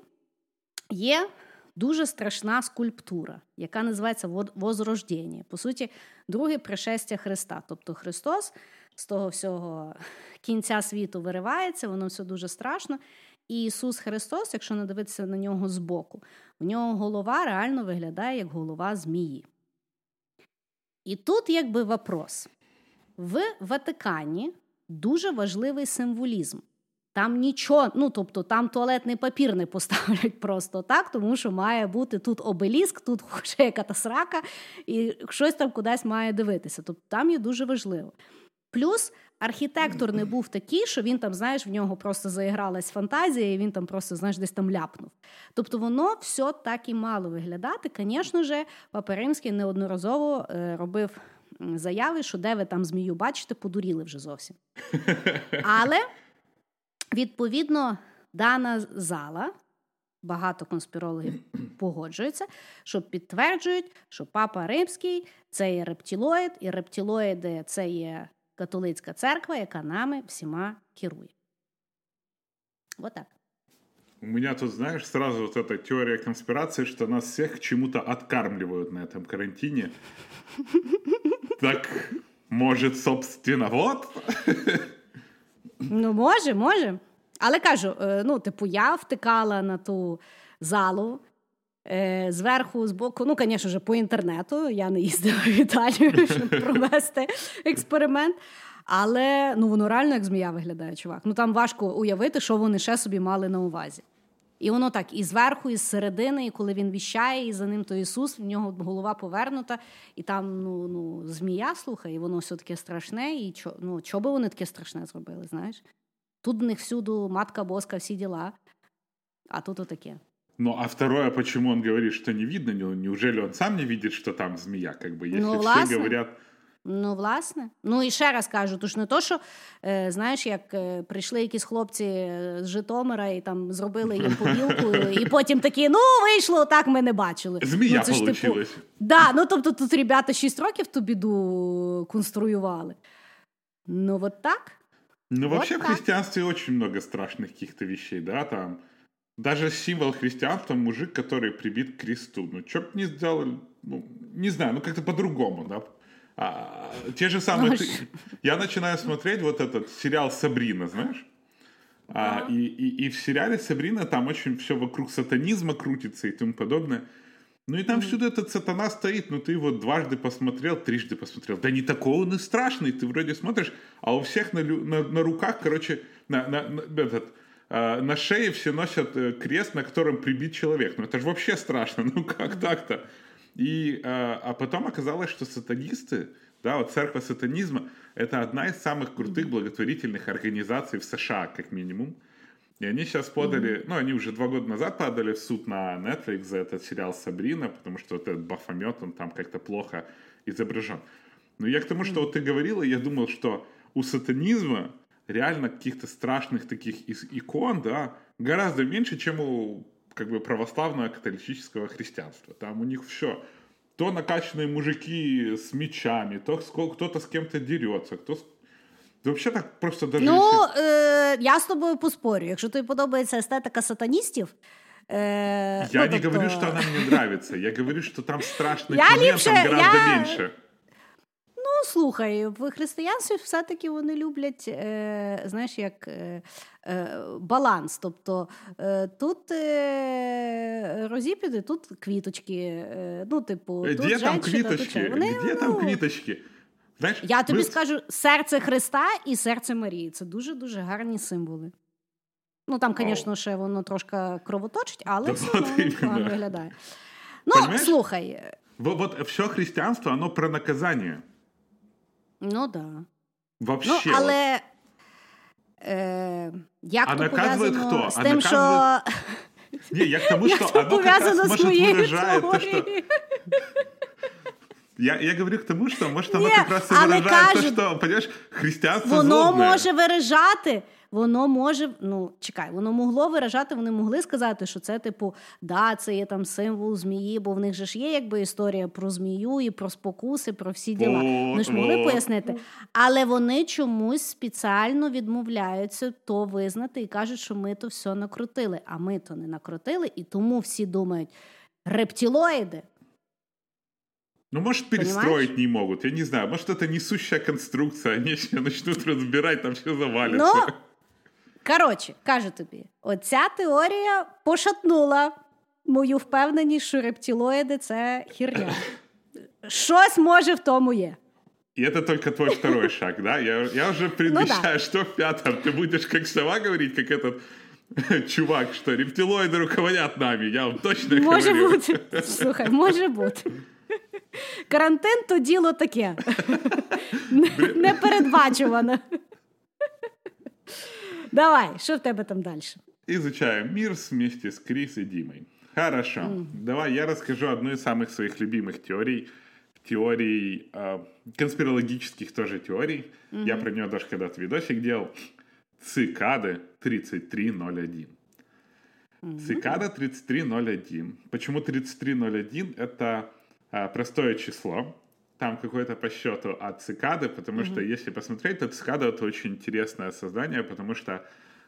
є дуже страшна скульптура, яка називається «Вод- Возрождення. По суті, друге пришестя Христа. Тобто Христос з того всього кінця світу виривається, воно все дуже страшно. І Ісус Христос, якщо не дивитися на нього збоку, у нього голова реально виглядає як голова змії. І тут якби вопрос. В Ватикані дуже важливий символізм. Там нічого, ну тобто там туалетний папір не поставлять *laughs* просто так, тому що має бути тут обеліск, тут *laughs* ще яка-та срака, і щось там кудись має дивитися. Тобто там є дуже важливо. Плюс архітектор не був такий, що він там, знаєш, в нього просто заігралась фантазія, і він там просто, знаєш, десь там ляпнув. Тобто воно все так і мало виглядати. Звісно ж, Папа Римський неодноразово е, робив заяви, що де ви там змію бачите, подуріли вже зовсім. *laughs* Але відповідно дана зала. Багато конспірологів погоджуються, що підтверджують, що папа римський це є рептилоїд, і рептилоїди це є католицька церква, яка нами всіма керує. Вот *laughs* так. У меня тут, знаешь, сразу вот эта теория конспирации, что нас всех чему-то откармливают на этом карантине. Так, может, собственно, вот? Ну, може, може. Але кажу: е, ну, типу, я втикала на ту залу. Е, зверху, з боку, ну, звісно ж, по інтернету. Я не їздила в Італію, *laughs* щоб провести експеримент. Але ну, воно реально як змія виглядає, чувак. Ну там важко уявити, що вони ще собі мали на увазі. І воно так, і зверху, і з середини, і коли він віщає, і за ним то Ісус, в нього голова повернута, і там ну, ну, змія слухає, і воно все таке страшне. І чо, ну, чого би вони таке страшне зробили, знаєш? Тут в них всюду матка боска, всі діла, а тут отаке. Ну, а второе, почему он говорит, что не видно, неужели он сам не видит, что там змея, как бы, если ну, все говорят... Ну, власне. Ну і ще раз кажу, то ж не то, що е, знаєш, як е, прийшли якісь хлопці з Житомира і там зробили їм побілку, *laughs* і потім такі, ну, вийшло, так ми не бачили. Змія ну, це ж, типу, получилась. да, ну тобто тут ребята 6 років ту біду конструювали. Ну, от так. Ну, Вот вообще в так. христианстве очень много страшных каких-то вещей, да, там. Даже символ христианства мужик, который прибит к кресту. Ну, что бы не сделали, ну, не знаю, ну, как-то по-другому, да. А, те же самые... Ты- Я начинаю смотреть вот этот сериал «Сабрина», знаешь? А, и, и, и в сериале «Сабрина» там очень все вокруг сатанизма крутится и тому подобное. Ну и там всюду этот сатана стоит, ну ты его дважды посмотрел, трижды посмотрел. Да не такой он и страшный, ты вроде смотришь, а у всех на, на, на руках, короче, на, на, на- этот, а, на шее все носят э, крест, на котором прибит человек. Ну это же вообще страшно, *laughs* ну как так-то? И, а, а потом оказалось, что сатанисты, да, вот церковь сатанизма, это одна из самых крутых благотворительных организаций в США, как минимум. И они сейчас подали, ну, они уже два года назад подали в суд на Netflix за этот сериал «Сабрина», потому что вот этот Бафомет, он там как-то плохо изображен. Но я к тому, что вот ты говорила, я думал, что у сатанизма реально каких-то страшных таких икон, да, гораздо меньше, чем у как бы православного католического христианства. Там у них все. То накачанные мужики с мечами, то ско- кто-то с кем-то дерется, кто с- Вообще так просто даже... Ну, если- е, я з тобою поспорю. Якщо тобі подобається естетика сатаністів. Е, Я ну, не тобто- говорю, что она мне нравится. Я говорю, что там страшных Я моментов ліпше- гораздо я- меньше. Ну, слухай, в християнстві все-таки вони люблять, е, знаєш, як е, е, баланс. Тобто е, тут е, розіпіди, тут квіточки. Е, ну, типу, тут Где там ще. Вони, там ну, квиточки? Знаешь, Я тобі мы- скажу серце Христа і серце Марії. Це дуже-дуже гарні символи. Ну, там, звісно, ще воно трошки кровоточить, але все погано виглядає. Ну, Понимаєш? слухай, Вот, вот все христианство, оно про наказание. Ну да. Вообще. Ну, але е, як А то наказує хто? з А тим, наказує- *laughs* що Не, я к тому, что то оно как раз пов'язано з может моєю выражает то, что... теорією. Я, я говорю к тому, що може, оно якраз і виражає выражает то, понимаешь, христианство Воно злобне. може виражати. Воно може, ну чекай, воно могло виражати, вони могли сказати, що це, типу, да, це є там символ змії, бо в них же ж є якби історія про змію і про спокуси, про всі діла. Вони ж могли пояснити. Але вони чомусь спеціально відмовляються то визнати і кажуть, що ми то все накрутили. А ми то не накрутили, і тому всі думають: рептилоїди. Ну, может, Понимаешь? перестроить не могут. Я не знаю. Может, это несущая конструкция. Они еще начнут разбирать, там все завалится. Ну, коротше, кажу тобі, оця теорія пошатнула мою впевненість, що рептилоїди це хірня. *coughs* Щось може в тому є. И это только твой второй шаг, *coughs* да? Я, я уже предвещаю, ну, да. что в пятом ты будешь как сова говорить, как этот *laughs* чувак, что рептилоиды руководят нами, я вам точно може говорю. Може бути. Слухай, може бути. Карантин то діло таке. *laughs* Непередбачувано. *laughs* Давай, що в тебе там далі? Изучаем мир вместе с Крис и Димой. Хорошо. Mm. Давай я расскажу одну из самых своих любимых теорий. Теорий, э, конспирологических тоже теорий. Mm-hmm. Я про нее даже когда-то видосик делал. Цикады 3301. Mm-hmm. Цикада 3301. Почему 3301? Это э, простое число. Там какое-то по счету от цикады, потому mm-hmm. что если посмотреть, то цикада это очень интересное создание, потому что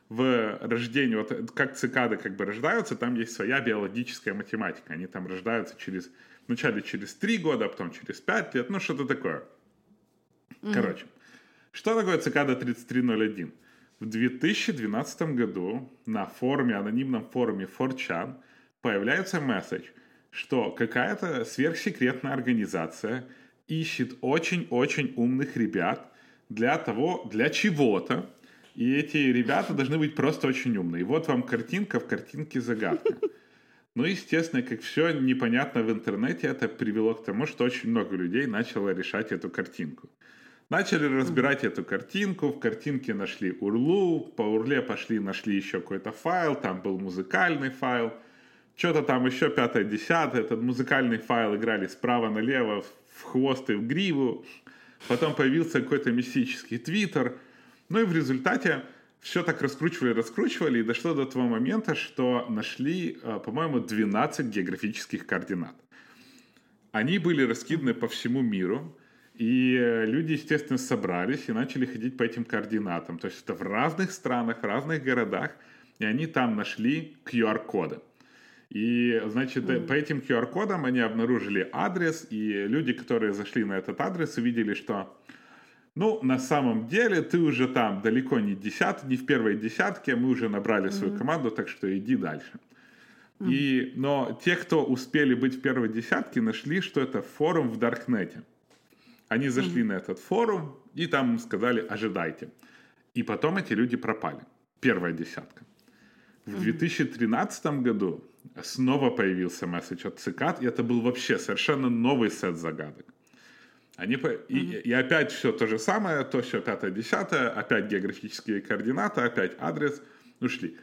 в рождении, вот как цикады как бы рождаются, там есть своя биологическая математика. Они там рождаются через, вначале через 3 года, а потом через 5 лет, ну что-то такое. Mm-hmm. Короче, что такое цикада 3301? В 2012 году на форуме, анонимном форуме 4chan появляется месседж, что какая-то сверхсекретная организация ищет очень-очень умных ребят для того, для чего-то, и эти ребята должны быть просто очень умные. Вот вам картинка, в картинке загадка. *laughs* Ну, естественно, как все непонятно в интернете, это привело к тому, что очень много людей начало решать эту картинку. Начали разбирать эту картинку, в картинке нашли урлу, по урле пошли, нашли еще какой-то файл, там был музыкальный файл, что-то там еще пятое, десятое, этот музыкальный файл играли справа налево, в хвост и в гриву, потом появился какой-то мистический твиттер, ну и в результате все так раскручивали, раскручивали, и дошло до того момента, что нашли, э, по-моему, 12 географических координат. Они были раскиданы по всему миру, и э, люди, естественно, собрались и начали ходить по этим координатам. То есть это в разных странах, в разных городах, и они там нашли QR-коды. И, значит, mm. по этим QR-кодам они обнаружили адрес, и люди, которые зашли на этот адрес, увидели, что ну, на самом деле, ты уже там далеко не десят, не в первой десятке, мы уже набрали mm-hmm. свою команду, так что иди дальше. Mm-hmm. И, но те, кто успели быть в первой десятке, нашли, что это форум в Даркнете. Они зашли mm-hmm. на этот форум и там сказали «ожидайте». И потом эти люди пропали. Первая десятка. В mm-hmm. 2013 году снова появился месседж от цикад, и это был вообще совершенно новый сет загадок. Они по... mm-hmm. и, и опять все то же самое, то все пятое, десятое, опять географические координаты, опять адрес, ушли.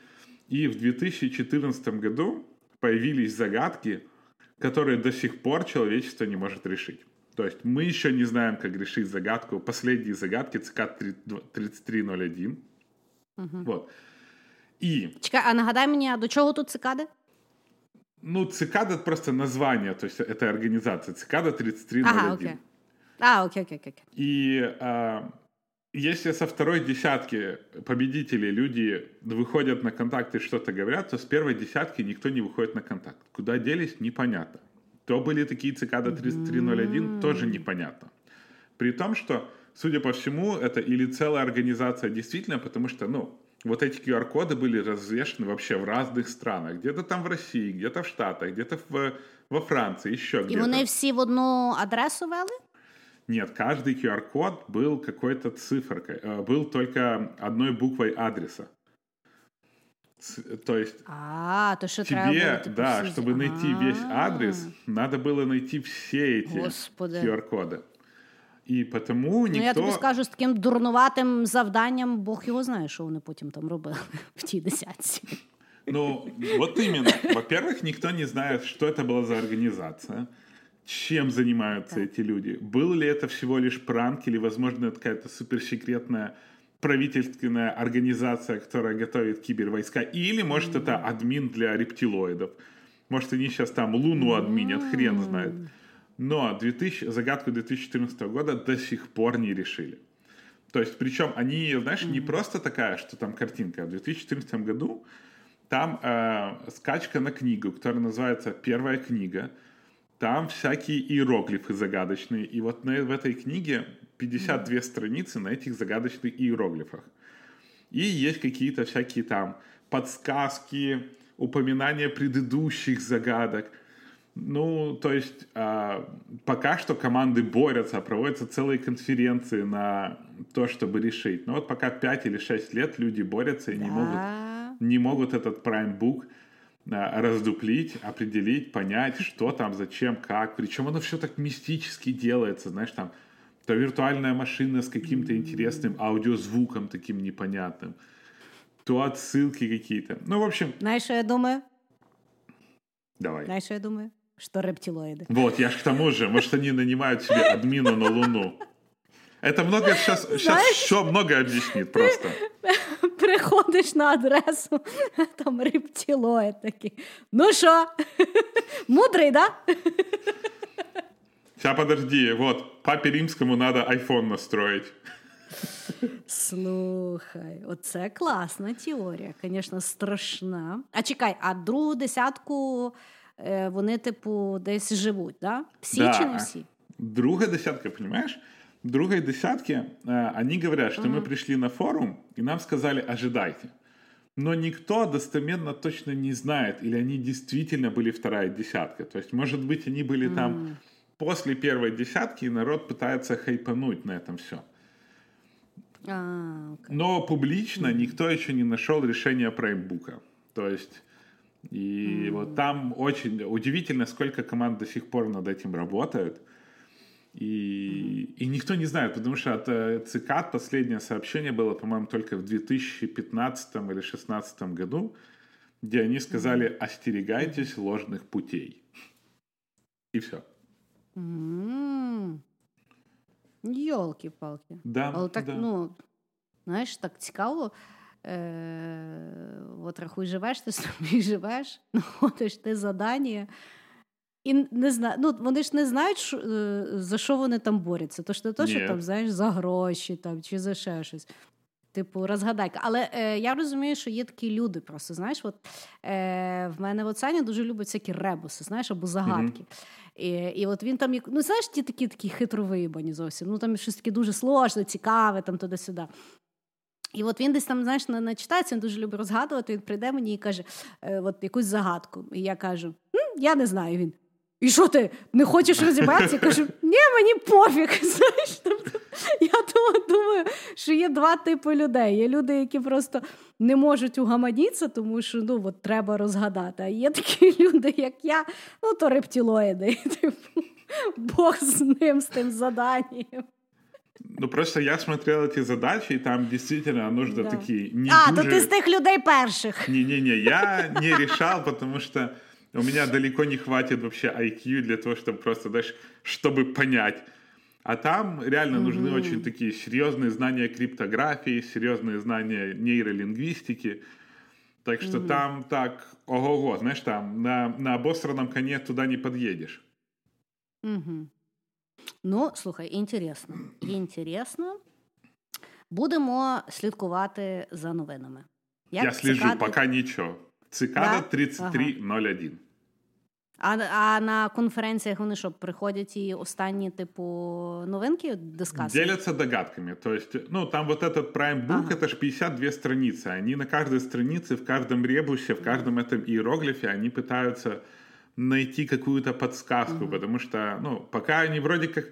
И в 2014 году появились загадки, которые до сих пор человечество не может решить. То есть мы еще не знаем, как решить загадку, последние загадки ЦК 3301. Угу. Вот. І... Чекай, а нагадай мені, а до чого тут цикади? Ну, цикада это просто название, то есть это организация. Цикада 3301. Ага, окей. А, окей, окей, окей. И а, если со второй десятки победителей люди выходят на контакт и что-то говорят, то с первой десятки никто не выходит на контакт. Куда делись, непонятно. То были такие цикада 3301, mm-hmm. тоже непонятно. При том, что, судя по всему, это или целая организация действительно, потому что, ну, вот эти QR-коды были развешены вообще в разных странах. Где-то там в России, где-то в Штатах, где-то в, во Франции, еще где-то. И вони всі в одну адресу вели? Нет, каждый QR-код был какой-то цифрой, э, был только одной буквой адреса. То есть а, то, что тебе, да, все... чтобы найти весь адрес, надо было найти все эти. QR-коды. І тому ніхто... Ну, я тобі скажу, з таким дурнуватим завданням, Бог його знає, що вони потім там робили *laughs* в тій десятці. Ну, вот именно. Во-первых, никто не знает, что это была за организация чем занимаются да. эти люди. Был ли это всего лишь пранк или, возможно, это какая-то суперсекретная правительственная организация, которая готовит кибервойска, или, может, mm-hmm. это админ для рептилоидов. Может, они сейчас там Луну админят, mm-hmm. хрен знает. Но 2000, загадку 2014 года до сих пор не решили. То есть, причем они, знаешь, mm-hmm. не просто такая, что там картинка. В 2014 году там э, скачка на книгу, которая называется «Первая книга», там всякие иероглифы загадочные. И вот на, в этой книге 52 mm. страницы на этих загадочных иероглифах. И есть какие-то всякие там подсказки, упоминания предыдущих загадок. Ну, то есть а, пока что команды борются, проводятся целые конференции на то, чтобы решить. Но вот пока 5 или 6 лет люди борются и Да. не могут, не могут этот Prime Book а, раздуплить, определить, понять, *laughs* что там, зачем, как. Причем оно все так мистически делается, знаешь, там то виртуальная машина с каким-то интересным аудиозвуком таким непонятным, то отсылки какие-то. Ну, в общем, Знаєш, що я думаю? давай. Знаєш, що я думаю? Що рептилоїди. Вот, я ж к тому же. Может, они нанимают себе админа на Луну. Это много сейчас, сейчас Знаешь- все много объяснит просто. Приходиш на адресу, *laughs* там рептилоїд такий. Ну що? *laughs* Мудрий, да? Сейчас подожди, вот, папе римскому надо iPhone настроить. Слухай, оце класна теорія, звісно, страшна. А чекай, а другу десятку е, вони, типу, десь живуть, да? Всі Да. чи не всі? Друга десятка, понимаешь? Другой десятке э, они говорят, что мы пришли на форум, и нам сказали, ожидайте. Но никто достоменно точно не знает, или они действительно были вторая десятка. То есть, может быть, они были там после первой десятки, и народ пытается хайпануть на этом все. А, окей. Но публично никто еще не нашел решения праймбука. То есть, и вот там очень удивительно, сколько команд до сих пор над этим работают. И, и никто не знает, потому что от э, ЦКАД последнее сообщение было, по-моему, только в 2015 или 2016 году, где они сказали «остерегайтесь ложных путей». И все. М. Йолки-палки. Да, Але так, да. ну, знаєш, так цікаво. Е, от рахуй, живеш, ти собі *laughs* живеш, знаходиш ти задання. І не зна... ну, вони ж не знають, що, е, за що вони там борються. Тож не то, що Ні. там, знаєш, за гроші там, чи за ще щось. Типу, розгадайка. Але е, я розумію, що є такі люди просто. Знаєш, от е, в мене от Саня дуже любить всякі ребуси, знаєш, або загадки. І, і от він там, ну знаєш, ті такі такі хитро виїбані зовсім. Ну там щось таке дуже сложне, цікаве, там туди-сюди. І от він десь там, знаєш, начитається, він дуже любить розгадувати. Він прийде мені і каже, е, от якусь загадку. І я кажу: «М, я не знаю. Він. І що ти не хочеш розібратися? Я кажу, ні, мені пофіг. *laughs* Знаєш, тобто, я думаю, що є два типи людей. Є люди, які просто не можуть угаманітися, тому що ну, от, треба розгадати. А є такі *laughs* люди, як я, ну то рептилоїди. *laughs* Типу, Бог з ним, з тим заданням. Ну, просто я смотрел эти задачи, и там действительно нужно Да. такие не А, дуже- то ти з тих людей перших. Не-не-не, я *laughs* не решал, потому что у меня далеко не хватит вообще IQ для того, чтобы просто, знаешь, чтобы понять. А там реально нужны очень такие серьезные знания криптографии, серьезные знания нейролингвистики. Так что там так, ого-го, знаешь, там на, на обосранном коне туда не подъедешь. Угу. Ну, слухай, інтересно. Інтересно. Будемо слідкувати за новинами. Як я слежу, цикади- пока ничего. Цикада Да? 3301. А, а на конференціях вони що, приходять і останні, типу, новинки дискасії? Делятся догадками. То есть, ну, там вот этот Prime Book, Ага. это ж 52 страницы. Они на каждой странице, в каждом ребусе, в каждом этом иероглифе, они пытаются найти какую-то подсказку, потому что, ну, пока они вроде как,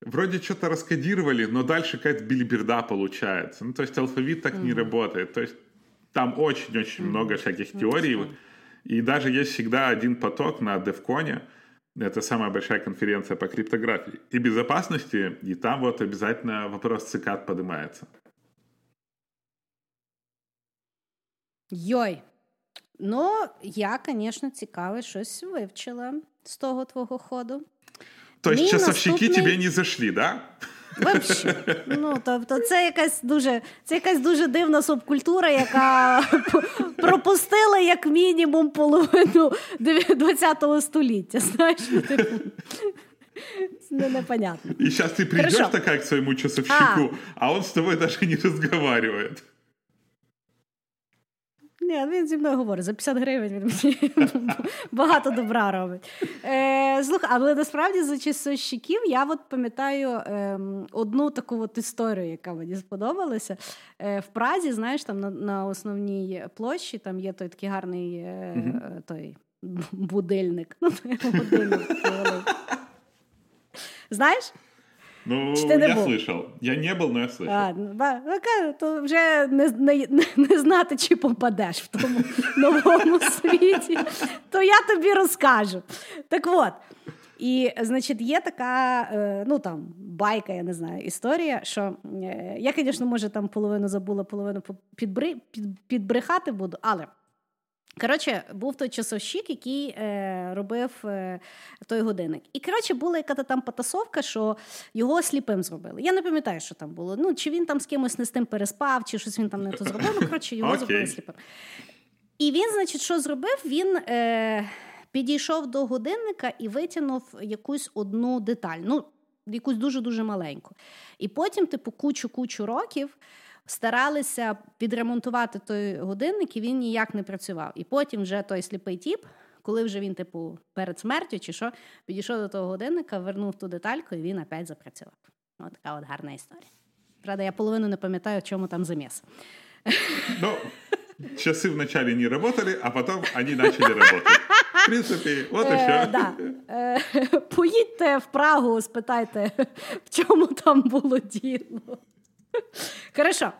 вроде что-то раскодировали, но дальше какая-то билиберда получается. Ну, то есть алфавит так не работает. То есть там очень-очень много всяких теорий. понятно. И даже есть всегда один поток на Девконе. Это самая большая конференция по криптографии и безопасности. И там вот обязательно вопрос цикад поднимается. Йой. Ну, я, звісно, цікаве, щось вивчила з того твого ходу. То есть Мій часовщики наступний- тебе не зашли, да? Вообще. Ну, тобто, це якась дуже, це якась дуже дивна субкультура, яка *laughs* пропустила як мінімум половину 20 століття. Знаєш, ну, типу, непонятно. И сейчас ты придешь Хорошо. такая к своему часовщику, а. он с тобой даже не разговаривает. Ні, він зі мною говорить, за 50 гривень він мені *laughs* багато добра робить. Е, слухай, але насправді за часовщиків я от пам'ятаю ем, одну таку от історію, яка мені сподобалася. Е, в Празі, знаєш, там на, на основній площі там є той такий гарний е, *laughs* той будильник. *laughs* Ну, будильник Знаєш? Ну, ти не я був? слышал. Я не був, але я слышал. А, ну, то вже не, не, не знати, чи попадеш в тому *laughs* новому світі, то я тобі розкажу. Так от. І, значить, є така, е, ну там байка, я не знаю, історія, що е, я, звісно, може, там половину забула, половину підбри, під, підбрехати буду, але Коротше, був той часовщик, який е, робив е, той годинник. І коротше, була яка там потасовка, що його сліпим зробили. Я не пам'ятаю, що там було. Ну, Чи він там з кимось не з тим переспав, чи щось він там не то зробив. Ну, коротше, його okay. зробили сліпим. І він, значить, що зробив? Він е, підійшов до годинника і витягнув якусь одну деталь, ну, якусь дуже-дуже маленьку. І потім, типу, кучу-кучу років старалися підремонтувати той годинник, і він ніяк не працював. І потім вже той сліпий тіп, коли вже він, типу, перед смертю чи що, підійшов до того годинника, вернув ту детальку, і він опять запрацював. Ось така от гарна історія. Правда, я половину не пам'ятаю, в чому там заміс. Ну, часы вначале не работали, а потом они начали работать. В принципі, от і що. Да. Поїдьте в Прагу, спитайте, в чому там було діло. Хорошо.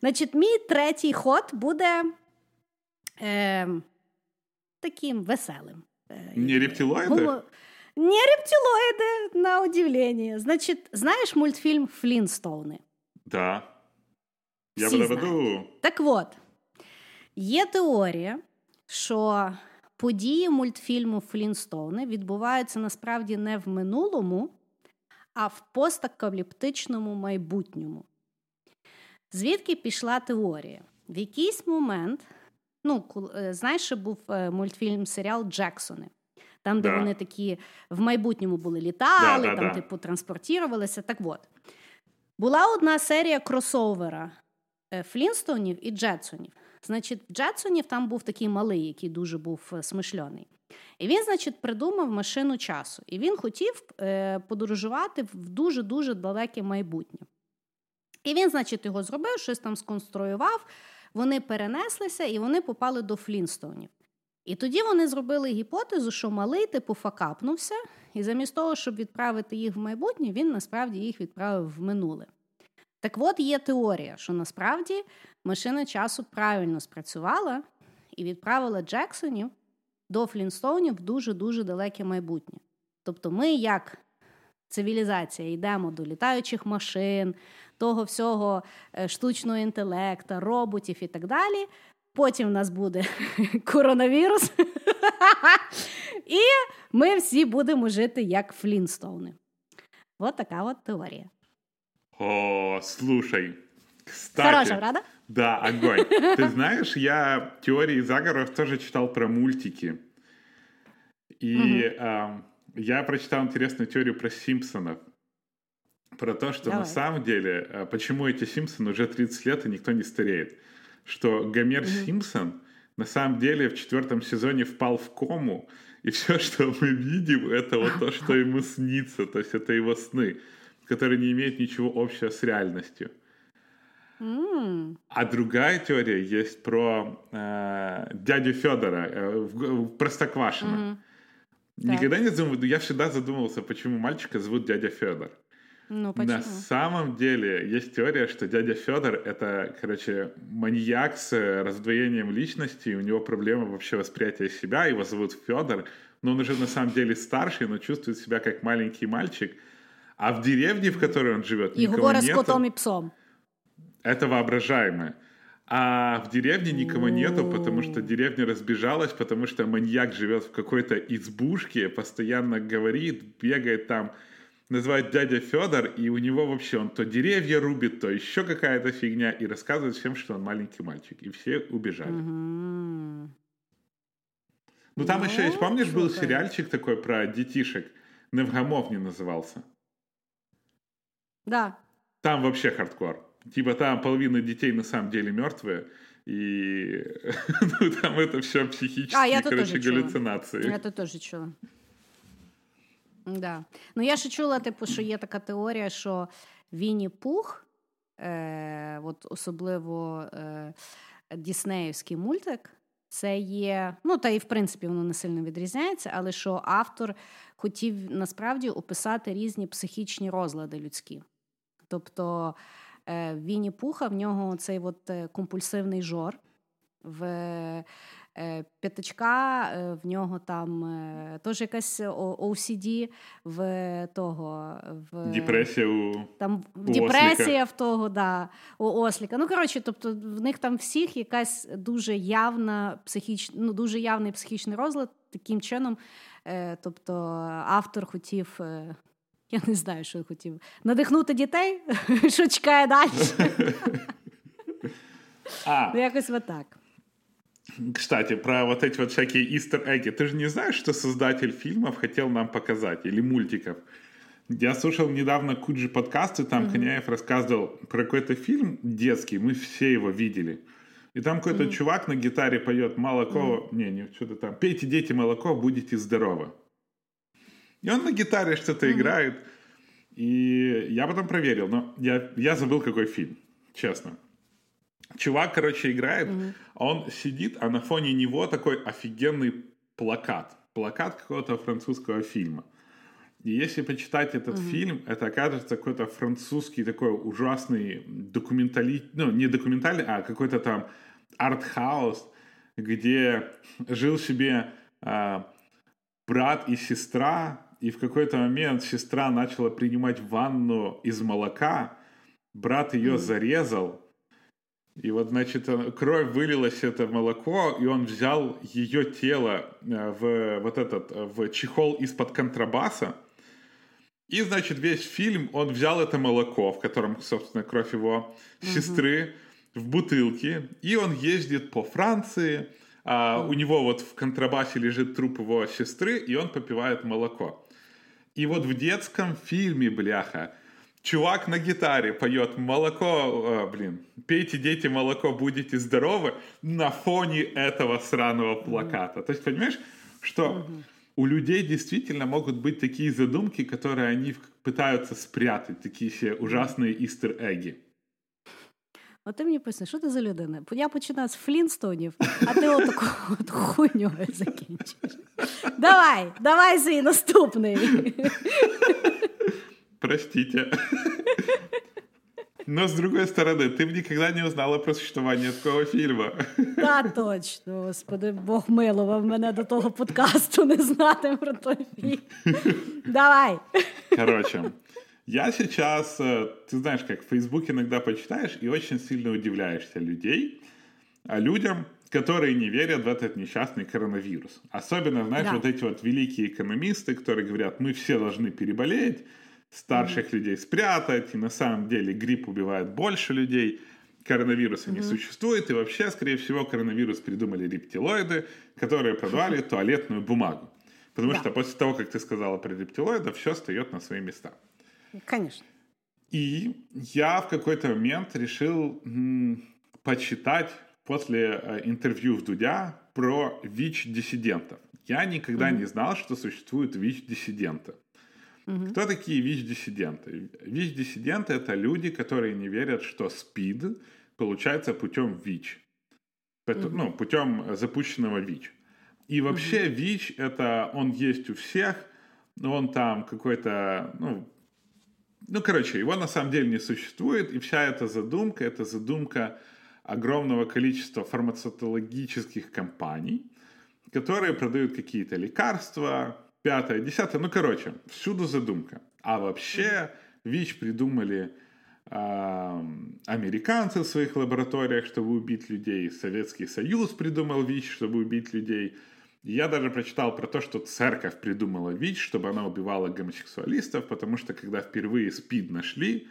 Значить, мій третій ход буде е, таким веселим. Е, не рептилоїди? Не рептилоїди, на удивлення. Значить, знаєш мультфільм Флінстоуни? Да. Я буду. Так от, є теорія, що події мультфільму Флінстоуни відбуваються насправді не в минулому, а в постакаліптичному майбутньому. Звідки пішла теорія? В якийсь момент, ну, е, знаєш, що був е, мультфільм серіал Джексони, там, де да. вони такі в майбутньому були літали, да, там, типу, транспортувалися. Так от. Була одна серія кросовера е, Флінстонів і Джетсонів. Значить, в Джетсонів там був такий малий, який дуже був смишльоний. І він, значить, придумав машину часу. І він хотів е, подорожувати в дуже-дуже далеке майбутнє. І він, значить, його зробив, щось там сконструював, вони перенеслися і вони попали до Флінстоунів. І тоді вони зробили гіпотезу, що малий типу факапнувся, і замість того, щоб відправити їх в майбутнє, він насправді їх відправив в минуле. Так от є теорія, що насправді машина часу правильно спрацювала і відправила Джексонів до Флінстоунів в дуже-дуже далеке майбутнє. Тобто ми, як цивілізація, йдемо до літаючих машин, того всього е, штучного інтелекта, роботів і так далі. Потім в нас буде *laughs* коронавірус, *laughs* і ми всі будемо жити як Флінстоуни. Вот така от теорія. О, слушай. Кстати, Хорошая, правда? Да, огонь. Ты знаешь, я теории заговоров тоже читал про мультики. И угу. э, я прочитал интересную теорию про Симпсонов. Про то, что Давай. на самом деле, э, почему эти Симпсоны уже 30 лет и никто не стареет. Что Гомер угу. Симпсон на самом деле в четвертом сезоне впал в кому, и все, *laughs* что мы видим, это вот то, что *laughs* ему снится, то есть это его сны, которые не имеют ничего общего с реальностью. Mm. А другая теория есть про э, дядю Федора э, в, в Простоквашино. Mm-hmm. Никогда не задумывался, я всегда задумывался, почему мальчика зовут дядя Федор. Ну, почему? На самом деле есть теория, что дядя Федор это, короче, маньяк с раздвоением личности, у него проблема вообще восприятия себя, его зовут Федор, но он уже на самом деле старший, но чувствует себя как маленький мальчик. А в деревне, в которой он живет, и никого нет. с котом и псом. Это воображаемое. А в деревне никого нету, потому что деревня разбежалась, потому что маньяк живет в какой-то избушке, постоянно говорит, бегает там, называет дядя Федор, и у него вообще он то деревья рубит, то еще какая-то фигня, и рассказывает всем, что он маленький мальчик. И все убежали. Угу. Ну там ну, еще есть, помнишь, был сериальчик такой про детишек, Невгамовни назывался? Да. Там вообще хардкор. Типа там половина детей на самом деле мертвые, и *laughs* ну, там это все психические, а, я короче, галлюцинации. Чула. Я тут тоже чула. Да. Ну я ще чула, типу, що є така теорія, що Вінні Пух, е, от особливо е, Діснеївський мультик, це є, ну та і в принципі воно не сильно відрізняється, але що автор хотів насправді описати різні психічні розлади людські. Тобто Вінні Пуха в нього цей от е, компульсивний жор. В Е, п'ятачка, е, в нього там е, теж якась OCD, в того в депресія у там у депресія в того, да, у Осліка. Ну коротше, тобто в них там всіх якась дуже явна психічна, ну дуже явний психічний розлад. Таким чином, тобто автор хотів. *laughs* Я не знаю, що хотів. Надихнути дітей, *laughs* що чекає далі. А, ну, якось отак. Кстати, про вот эти вот всякие истер-эгги. Ты же не знаешь, что создатель фильмов хотел нам показать, или мультиков? Я слушал недавно Куджи подкасты, там mm-hmm. Коняев рассказывал про какой-то фильм детский, мы все его видели. И там какой-то mm-hmm. чувак на гитаре поет «Молоко», mm-hmm. не, не, что-то там, «Пейте, дети, молоко, будете здоровы». И он на гитаре что-то mm-hmm. играет. И я потом проверил, но я, я забыл, какой фильм, честно. Чувак, короче, играет, mm-hmm. он сидит, а на фоне него такой офигенный плакат. Плакат какого-то французского фильма. И если почитать этот mm-hmm. фильм, это окажется какой-то французский такой ужасный документальный, ну, не документальный, а какой-то там арт-хаус, где жил себе а, брат и сестра, и в какой-то момент сестра начала принимать ванну из молока, брат ее mm-hmm. зарезал, и вот, значит, кровь вылилась это молоко, и он взял ее тело э, в вот этот, в чехол из-под контрабаса. И, значит, весь фильм он взял это молоко, в котором, собственно, кровь его сестры, угу. в бутылке, и он ездит по Франции, а у него вот в контрабасе лежит труп его сестры, и он попивает молоко. И вот в детском фильме, бляха, чувак на гитаре поет молоко, э, блин, пейте, дети, молоко, будете здоровы на фоне этого сраного плаката. Mm-hmm. То есть, понимаешь, что mm-hmm. у людей действительно могут быть такие задумки, которые они пытаются спрятать, такие все ужасные истер-эгги. От ти мені поясни, що ти за людина? Я починаю з Флінстонів, а ти отаку от хуйньою закінчиш. Давай, давай свій наступний. Простите. Но, с другой стороны, ты бы никогда не узнала про существование такого фильма. Та точно, господи, Бог милував мене до того подкасту не знати про той фільм. Давай. Короче, я сейчас, э, ты знаешь, как в Фейсбуке иногда почитаешь и очень сильно удивляешься людей, а людям, которые не верят в этот несчастный коронавирус. Особенно, знаешь, да. вот эти вот великие экономисты, которые говорят, мы все должны переболеть, старших mm-hmm. людей спрятать, и на самом деле грипп убивает больше людей, коронавируса mm-hmm. не существует, и вообще, скорее всего, коронавирус придумали рептилоиды, которые продавали *laughs* туалетную бумагу. Потому да. что после того, как ты сказала про рептилоидов, все встает на свои места. Конечно. И я в какой-то момент решил м, почитать после э, интервью в Дудя про ВИЧ-диссидентов. Я никогда mm-hmm. не знал, что существуют ВИЧ-диссиденты. Угу. Кто такие ВИЧ-диссиденты? ВИЧ-диссиденты — это люди, которые не верят, что СПИД получается путем ВИЧ. Угу. Ну, путем запущенного ВИЧ. И вообще угу. ВИЧ — это он есть у всех, он там какой-то, ну, ну, короче, его на самом деле не существует, и вся эта задумка — это задумка огромного количества фармацевтологических компаний, которые продают какие-то лекарства, пятое, десятое. Ну, короче, всюду задумка. А вообще ВИЧ придумали э, американцы в своих лабораториях, чтобы убить людей. Советский Союз придумал ВИЧ, чтобы убить людей. Я даже прочитал про то, что церковь придумала ВИЧ, чтобы она убивала гомосексуалистов, потому что когда впервые СПИД нашли,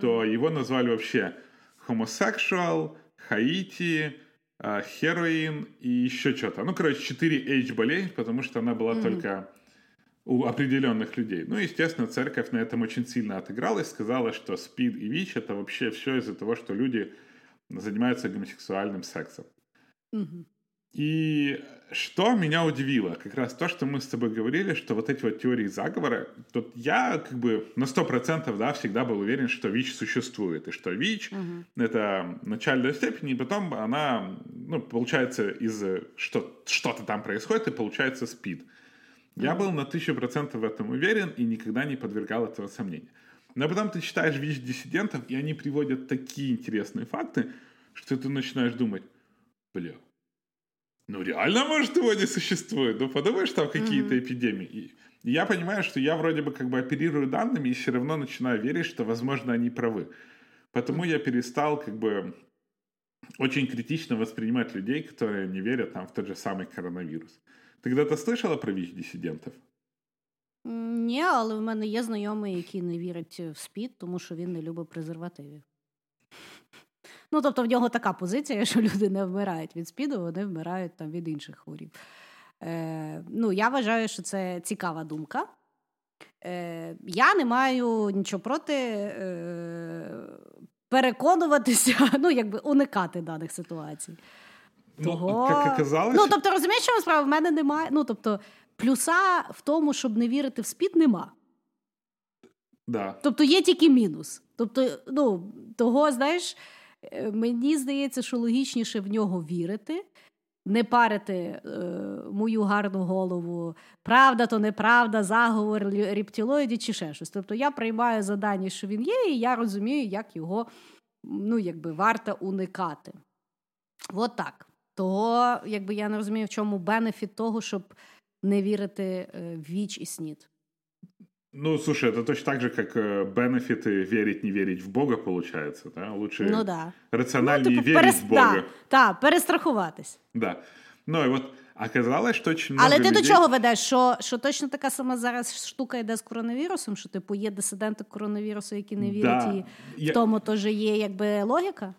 то его назвали вообще homosexual, Хаити, хероин и еще что-то. Ну, короче, 4H болезнь, потому что она была mm-hmm. только у определенных людей. Ну, естественно, церковь на этом очень сильно отыгралась, сказала, что СПИД и ВИЧ это вообще все из-за того, что люди занимаются гомосексуальным сексом. Mm-hmm. И что меня удивило, как раз то, что мы с тобой говорили, что вот эти вот теории заговора, тут я как бы на 100% да, всегда был уверен, что ВИЧ существует, и что ВИЧ угу. это начальная степень, и потом она ну, получается, из что, что-то там происходит, и получается спид. Я был на тысячу процентов в этом уверен и никогда не подвергал этого сомнению. Но потом ты читаешь ВИЧ диссидентов, и они приводят такие интересные факты, что ты начинаешь думать, бля, ну реально, может, его не существует? Ну подумаешь, там какие-то mm-hmm. эпидемии. И я понимаю, что я вроде бы как бы оперирую данными и все равно начинаю верить, что, возможно, они правы. Потому mm-hmm. я перестал как бы очень критично воспринимать людей, которые не верят там в тот же самый коронавирус. Ти когда-то слышала про віч дисидентів? Ні, але в мене є знайомий, який не вірить в СПІД, тому що він не любить презервативів. Ну, тобто в нього така позиція, *laughs* що люди не вмирають від СПІДу, вони вмирають там від інших хворіб. Е, Ну, Я вважаю, що це цікава думка. Е, Я не маю нічого проти е, переконуватися, *laughs* ну, якби уникати даних ситуацій. Ну, Того... як оказалось... ну, тобто, розумієш, що справа? В мене немає. Ну, тобто, плюса в тому, щоб не вірити в спід, нема. Да. Тобто є тільки мінус. Тобто, ну, того, знаєш, мені здається, що логічніше в нього вірити, не парити е, мою гарну голову, правда то неправда, заговор рептилоїдів чи ще щось. Тобто я приймаю задання, що він є, і я розумію, як його ну, якби, варто уникати. От так. Того, якби я не розумію, в чому бенефіт того, щоб не вірити в ВІЧ і СНІД. Ну, слушай, это точно так же, как бенефиты верить, не верить в Бога, получается, да? Лучше ну, да. рациональнее ну, типу, верить перес... в Бога. Так, да, перестрахуватись. Да. Ну, і от оказалось, що очень много Але ти людей... до чого ведеш? Що, що точно така сама зараз штука йде з коронавірусом, що, типу, є дисиденти коронавірусу, які не вірять, да. і Я... в тому теж є, якби, логіка?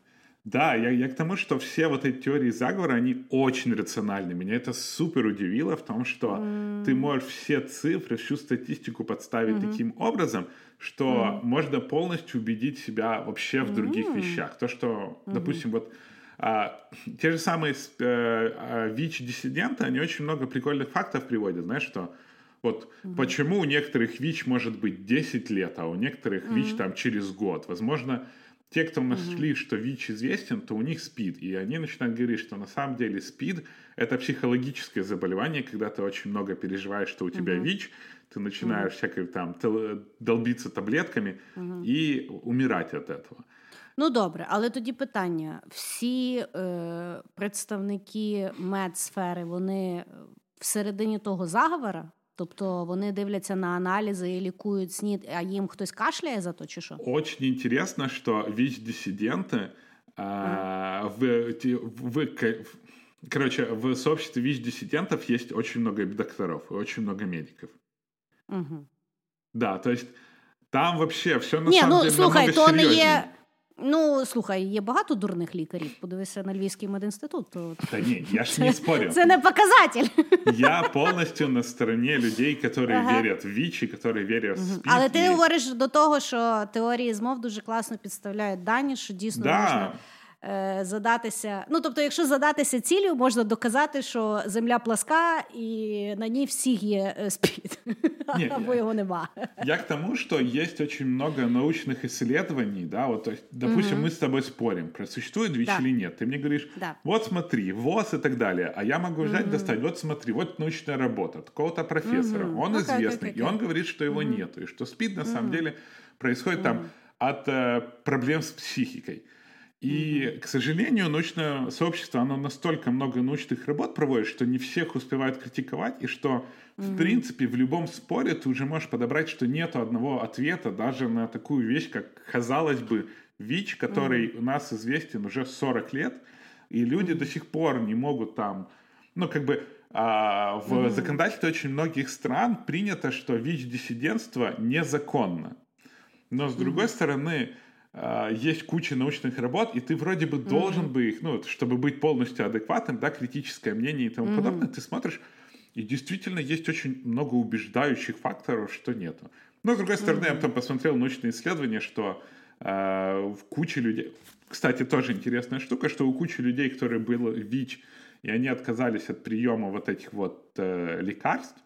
Да, я, я к тому, что все вот эти теории заговора, они очень рациональны. Меня это супер удивило в том, что mm. ты можешь все цифры, всю статистику подставить mm-hmm. таким образом, что mm. можно полностью убедить себя вообще в других mm. вещах. То, что, mm-hmm. допустим, вот а, те же самые э, а, ВИЧ-диссиденты, они очень много прикольных фактов приводят. Знаешь, что вот mm-hmm. почему у некоторых ВИЧ может быть 10 лет, а у некоторых mm-hmm. ВИЧ там через год. Возможно, те, кто нашли, mm-hmm. что ВИЧ известен, то у них СПИД. И они начинают говорить, что на самом деле СПИД – это психологическое заболевание, когда ты очень много переживаешь, что у тебя mm-hmm. ВИЧ, ты начинаешь mm-hmm. всякой там долбиться таблетками mm-hmm. і умирати від цього. Ну добре, але тоді питання: всі е, представники медсфери, вони всередині того заговора? Тобто вони дивляться на аналізи і лікують СНІД, а їм хтось кашляє за то, чи що? Очень интересно, что ВИЧ-диссиденты а, в, в, в, короче, в сообществе ВИЧ-диссидентов есть очень много докторов и очень много медиков. Угу. Да, то есть там вообще все на Не, самом ну, деле слухай, намного то не є Ну, слухай, є багато дурних лікарів. Подивися на Львівський медінститут. То... Та ні, я ж *laughs* не спорю. Це не показатель. Я повністю на стороні людей, які ага. вірять в ВІЧ, які вірять в спів. Але ти говориш до того, що теорії змов дуже класно підставляють дані, що дійсно да. можна е, задатися. Ну, тобто, якщо задатися цілею, можна доказати, що земля пласка і на ній всіх є е, спід, *laughs* або його нема. Я к тому, что есть очень много научных исследований, да, вот, то есть, допустим, угу. мы с тобой спорим, про существует ВИЧ да. или нет. Ты мне говоришь, да. вот смотри, ВОЗ и так далее, а я могу взять, угу. достать, вот смотри, вот научная работа какого-то профессора, угу. он okay, известный, okay, okay. и он говорит, что его угу. нет, и что СПИД на угу. самом деле происходит угу. там от э, проблем с психикой. И, к сожалению, научное сообщество, оно настолько много научных работ проводит, что не всех успевают критиковать, и что, mm-hmm. в принципе, в любом споре ты уже можешь подобрать, что нет одного ответа даже на такую вещь, как, казалось бы, ВИЧ, который mm-hmm. у нас известен уже 40 лет, и люди mm-hmm. до сих пор не могут там, ну, как бы, а, в mm-hmm. законодательстве очень многих стран принято, что ВИЧ-диссидентство незаконно. Но, с другой mm-hmm. стороны, а, есть куча научных работ, и ты вроде бы должен mm-hmm. бы их, ну, чтобы быть полностью адекватным, да, критическое мнение и тому mm-hmm. подобное, ты смотришь, и действительно есть очень много убеждающих факторов, что нету. Но, с другой стороны, mm-hmm. я потом посмотрел научные исследования, что э, в куче людей... Кстати, тоже интересная штука, что у кучи людей, которые было ВИЧ, и они отказались от приема вот этих вот э, лекарств,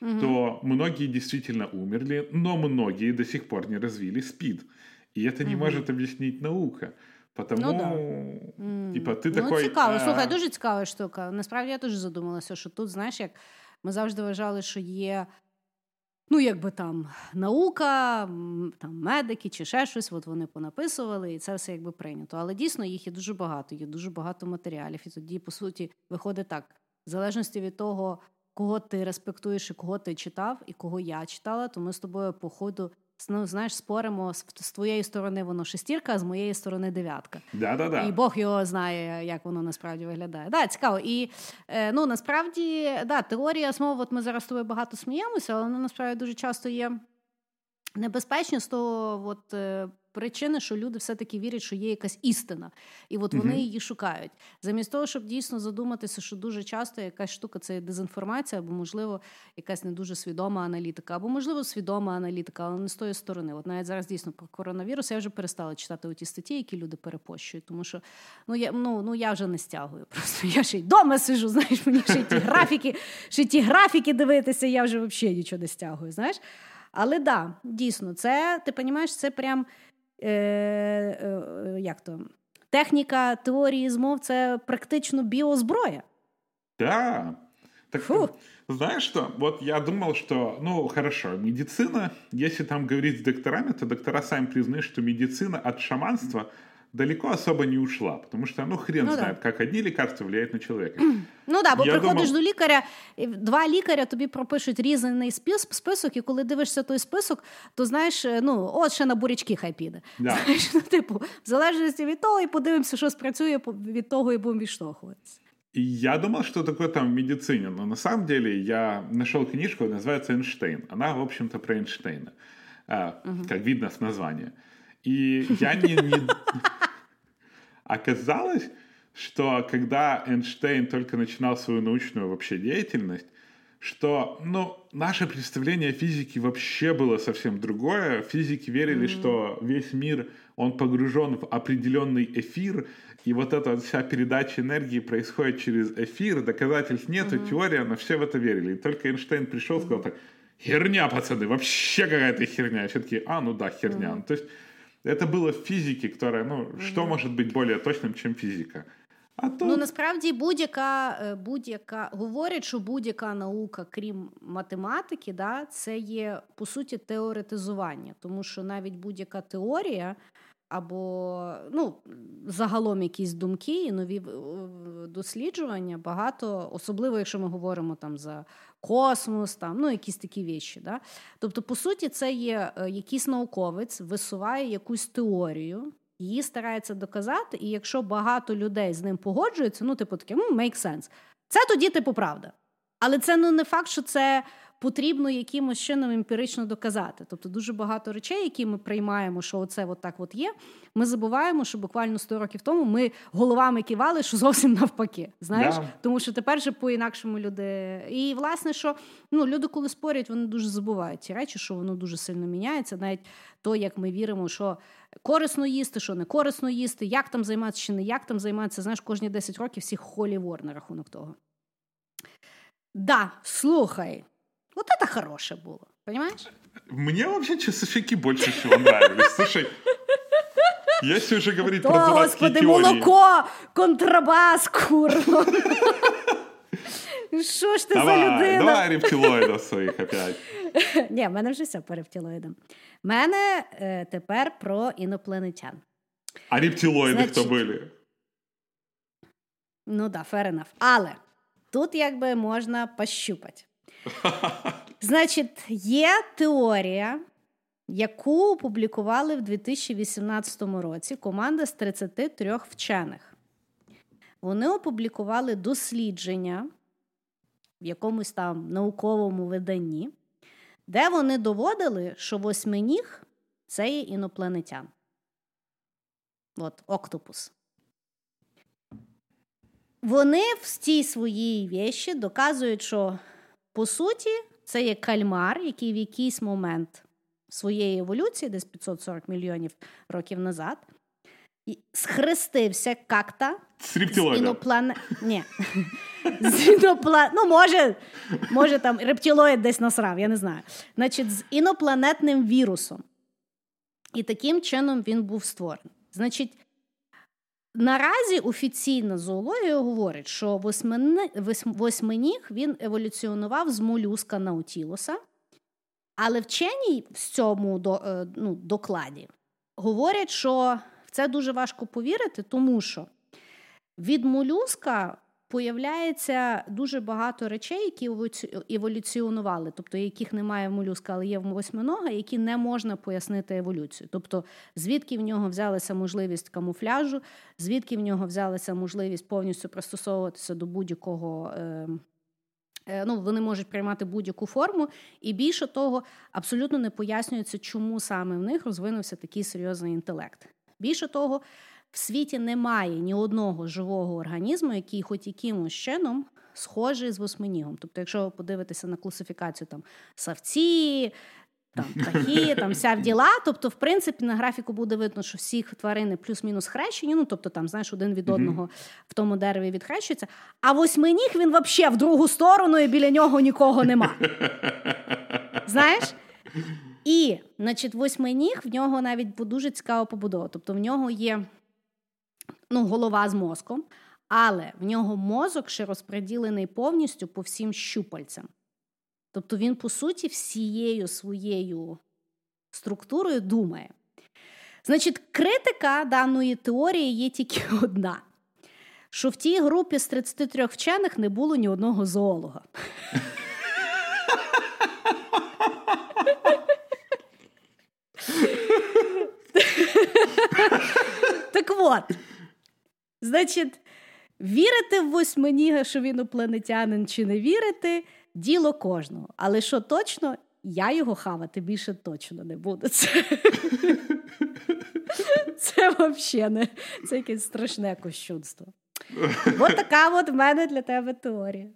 mm-hmm. то многие действительно умерли, но многие до сих пор не развили СПИД. И это не угу. может объяснить наука. Потому, Ну, типа, ти ну, такий... цікаво, е, слухай, дуже цікава штука. Насправді я теж задумалася, що тут, знаєш, як ми завжди вважали, що є. Ну, якби там наука, там медики чи ще щось, от вони понаписували, і це все якби прийнято. Але дійсно їх є дуже багато, є дуже багато матеріалів. І тоді, по суті, виходить так: в залежності від того, кого ти респектуєш і кого ти читав, і кого я читала, то ми з тобою по ходу ну, знаєш, споримо з, твоєї сторони воно шестірка, а з моєї сторони дев'ятка. Да-да-да. І Бог його знає, як воно насправді виглядає. Да, цікаво. І е, ну насправді да, теорія змов, от ми зараз з тобою багато сміємося, але вона насправді дуже часто є небезпечно з того от, е, причини, що люди все-таки вірять, що є якась істина, і от вони Мгм. її шукають. Замість того, щоб дійсно задуматися, що дуже часто якась штука це дезінформація, або, можливо, якась не дуже свідома аналітика, або, можливо, свідома аналітика, але не з тої сторони. От навіть зараз дійсно про коронавірус я вже перестала читати ті статті, які люди перепощують, тому що ну я ну, ну я вже не стягую. *laughs* Просто я ще й вдома сижу, знаєш, мені ще й ті графіки, ще й ті графіки дивитися, я вже взагалі нічого не стягую. знаєш. Але да, дійсно, це ти розумієш, це прям е, е, як то, техніка теорії змов це практично біозброя. Да. Так, Фу. знаешь что, вот я думал, что, ну, хорошо, медицина, если там говорить с докторами, то доктора сами признают, что медицина от шаманства далеко особо не ушла, потому что, ну, хрен Ну да. знает, как одни лекарства влияют на человека. *clears throat* Ну да, бо Я приходиш думав- до лікаря, і два лікаря тобі пропишуть різний спис, список, і коли дивишся той список, то знаєш, е, ну от ще на бурячки хай піде. Да. *laughs* Знаєш, ну, типу, в залежності від того, і подивимося, що спрацює, по- від того і будемо відштовхуватися. И я думал, что такое там в медицине, но на самом деле я нашел книжку, называется «Эйнштейн». Она, в общем-то, про Эйнштейна, а, как видно с названия. И я не... не- *laughs* Оказалось, что когда Эйнштейн только начинал свою научную вообще деятельность, что, ну, наше представление о физике вообще было совсем другое. Физики верили, что весь мир, он погружен в определенный эфир, и вот эта вот вся передача энергии происходит через эфир, доказательств нету, теория, но все в это верили. И только Эйнштейн пришел и сказал так, херня, пацаны, вообще какая-то херня. И все такие, а, ну да, херня. Ну, То есть это было в физике, которая, ну, что может быть более точным, чем физика? А тут... Ну насправді будь-яка, е, будь-яка говорять, що будь-яка наука, крім математики, да, це є по суті теоретизування, тому що навіть будь-яка теорія. або ну, загалом якісь думки і нові досліджування багато, особливо якщо ми говоримо там за космос, там ну якісь такі віші. Да? Тобто, по суті, це є е, якийсь науковець, висуває якусь теорію, її старається доказати, і якщо багато людей з ним погоджуються, ну, типу таке, ну, make sense. Це тоді, типу, правда. Але це ну, не факт, що це потрібно якимось чином емпірично доказати. Тобто дуже багато речей, які ми приймаємо, що оце от так от є. Ми забуваємо, що буквально 100 років тому ми головами кивали, що зовсім навпаки. Знаєш, Да. тому що тепер же по-інакшому люди. І власне, що ну люди, коли спорять, вони дуже забувають ці речі, що воно дуже сильно міняється. Навіть то, як ми віримо, що корисно їсти, що не корисно їсти, як там займатися чи не як там займатися. Знаєш, кожні 10 років всі холі вор на рахунок того. Да, слухай, вот это хороше було, понимаешь? Мне вообще часовщики больше всего нравились. Слушай, если уже говорить То, про дурацкие господи, теории... молоко, контрабас, курва. Що ж ти за Давай, людина? давай рептилоидов своих опять. Ні, в мене вже все по рептилоїдам. В мене е, тепер про інопланетян. А рептилоиды Значит, кто были? Ну да, fair enough. Але тут якби можна пощупати. *laughs* Значить, є теорія, яку опублікували в 2018 році команда з 33 вчених. Вони опублікували дослідження в якомусь там науковому виданні, де вони доводили, що восьминіг це є інопланетян. От, октопус. Вони в цій своїй вещі доказують, що по суті це є кальмар, який в якийсь момент своєї еволюції, десь 540 мільйонів років назад, схрестився как-то з іноплане... Ні. *laughs* З іноплан... Ну, може, може, там рептилоїд десь насрав, я не знаю. Значить, з інопланетним вірусом. І таким чином він був створений. Значить, наразі офіційна зоологія говорить, що восьминіг він еволюціонував з молюска наутілоса, але вчені в цьому е, ну, докладі говорять, що в це дуже важко повірити, тому що від молюска появляється дуже багато речей, які еволюціонували, тобто яких немає в молюска, але є в восьминога, які не можна пояснити еволюцію. Тобто, звідки в нього взялася можливість камуфляжу, звідки в нього взялася можливість повністю пристосовуватися до будь-якого. Е, е, ну, Вони можуть приймати будь-яку форму, і більше того, абсолютно не пояснюється, чому саме в них розвинувся такий серйозний інтелект. Більше того, в світі немає ні одного живого організму, який хоч якимось чином схожий з восьминігом. Тобто, якщо ви подивитеся на класифікацію там савці, там *laughs* птахи, там вся в діла, тобто, в принципі, на графіку буде видно, що всі тварини плюс-мінус хрещені, ну тобто там, знаєш, один від одного в тому дереві відхрещується, а восьминіг він взагалі в другу сторону і біля нього нікого нема. *laughs* Знаєш? І, значить, восьминіг в нього навіть дуже цікава побудова. Тобто в нього є ну, голова з мозком, але в нього мозок ще розподілений повністю по всім щупальцям. Тобто він, по суті, всією своєю структурою думає. Значить, критика даної теорії є тільки *laughs* одна: що в тій групі з 33 вчених не було ні одного зоолога. *laughs* Так от, значить, вірити в восьминіга, що він інопланетянин, чи не вірити діло кожного. Але що точно, я його хавати більше точно не буду. Це це взагалі не це якесь страшне кощунство. От така от в мене для тебе теорія.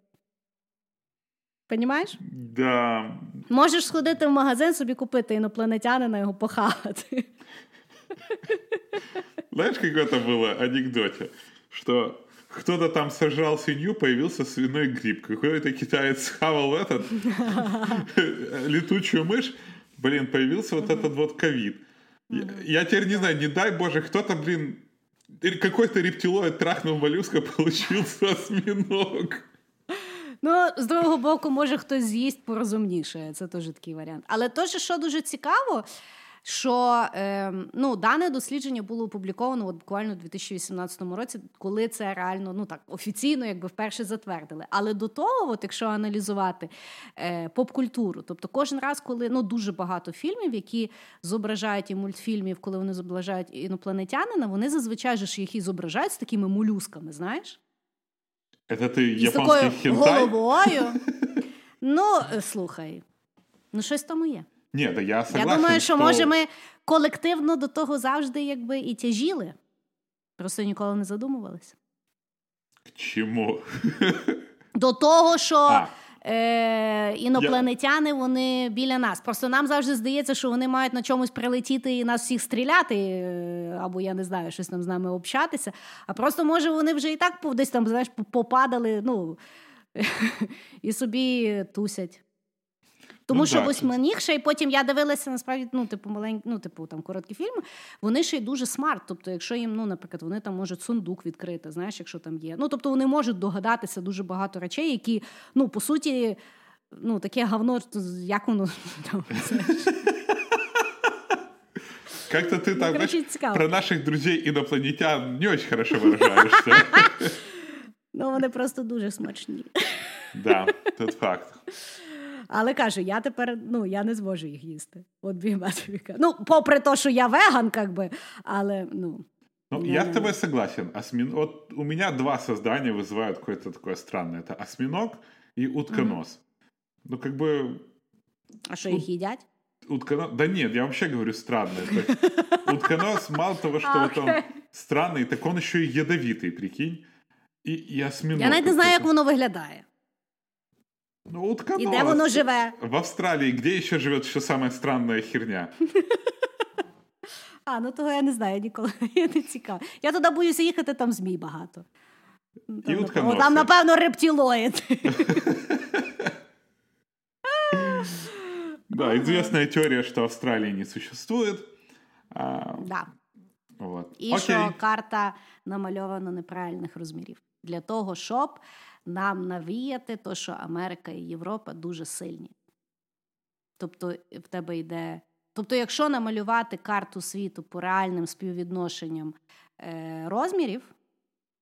Понімаєш? Да. Можеш сходити в магазин, собі купити інопланетянина його похавати. Знаешь, как это было в анекдоте? Что кто-то там сожрал свинью, появился свиной гриб. Какой-то китаец схавал этот *laughs* летучую мышь. Блин, появился вот этот вот ковид. Я, я теперь не знаю, не дай боже, кто-то, блин, какой-то рептилоид трахнув моллюска, *laughs* получился осьминог. Ну, з другого боку, може хтось з'їсть порозумніше. Це теж такий варіант. Але теж, що дуже цікаво, що е, ну, дане дослідження було опубліковано от буквально у 2018 році, коли це реально ну так офіційно, якби вперше затвердили. Але до того, от, якщо аналізувати е, поп-культуру, тобто кожен раз, коли ну дуже багато фільмів, які зображають і мультфільмів, коли вони зображають інопланетянина, вони зазвичай ж їх і зображають з такими молюсками, знаєш? Це ти і з такою головою. Ну, слухай, ну щось тому є. Ні, да я согласен, Я думаю, що, що може ми колективно до того завжди якби і тяжіли. Просто ніколи не задумувалися. Чому? До того, що е, інопланетяни вони біля нас. Просто нам завжди здається, що вони мають на чомусь прилетіти і нас всіх стріляти, е, або я не знаю, щось там з нами общатися. А просто, може, вони вже і так десь там знаєш, попадали, ну *laughs* і собі тусять. Тому ну, що восьминіг ще й потім я дивилася насправді, ну, типу, маленькі, ну, типу, там короткі фільми. Вони ще й дуже смарт. Тобто, якщо їм, ну, наприклад, вони там можуть сундук відкрити, знаєш, якщо там є. Ну, тобто вони можуть догадатися дуже багато речей, які, ну, по суті, ну, таке говно, як воно. *laughs* Как-то ты там, знаешь, про наших друзей инопланетян не очень хорошо выражаешься. *laughs* Ну, вони просто дуже смачні. Да, тут факт. Але каже, я тепер ну, я не зможу їх їсти. От бігматовіка. Ну, попри те, що я веган, как би, але ну. Ну, я, я с тобой согласен. Осьмин... Вот у меня два создания вызывают какое-то такое странное. Это осьминог и утконос. Mm-hmm. Ну, как бы... А что, их едят? Утконос... Да нет, я вообще говорю странное. *laughs* Утконос, мало того, что вот он странный, так он еще и ядовитый, прикинь. І, і осьминог. Я навіть не знаю, як воно виглядає. Ну, утконос. І де воно живе? В Австралії, де ще живе ще саме странна херня? *laughs* А, ну того я не знаю, ніколи *laughs* я не цікаво. Я туди боюся їхати, там змій багато. Там, і напевно, там, напевно, рептилоїд. *laughs* Да, известная теория, что Австралии не существует. Да. Вот. І Окей. що карта намальована неправильних розмірів. Для того, щоб нам навіяти, то, що Америка і Європа дуже сильні. Тобто, в тебе йде. Тобто, якщо намалювати карту світу по реальним співвідношенням е, розмірів,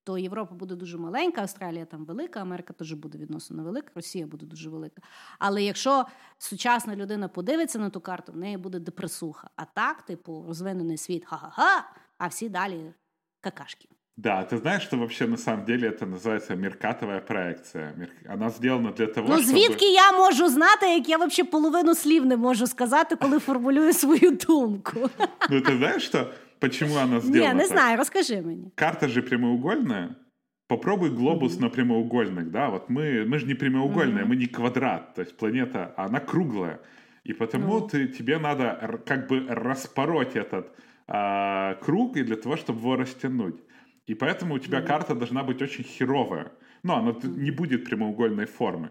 то Європа буде дуже маленька, Австралія там велика, Америка теж буде відносно невелика, Росія буде дуже велика. Але якщо сучасна людина подивиться на ту карту, в неї буде депресуха. А так, типу, розвинений світ ха-ха-ха, а всі далі какашки. Да, ты знаешь, что вообще на самом деле это называется меркатовая проекция. Мер- Она сделана для того, Ну чтобы... звідки я можу знати, як я взагалі половину слів не можу сказати, коли формулюю свою думку? Ну ты знаешь, что... Почему она Ні, сделана не так? знаю, розкажи мені. Карта же прямоугольная. Попробуй глобус на прямоугольных, да, вот мы, мы же не прямоугольные, мы не квадрат, то есть планета, она круглая. И потому Ну. ты, тебе надо р- как бы распороть этот а, круг и для того, чтобы его растянуть. И поэтому у тебя карта должна быть очень херовая. Но она т- не будет прямоугольной формы.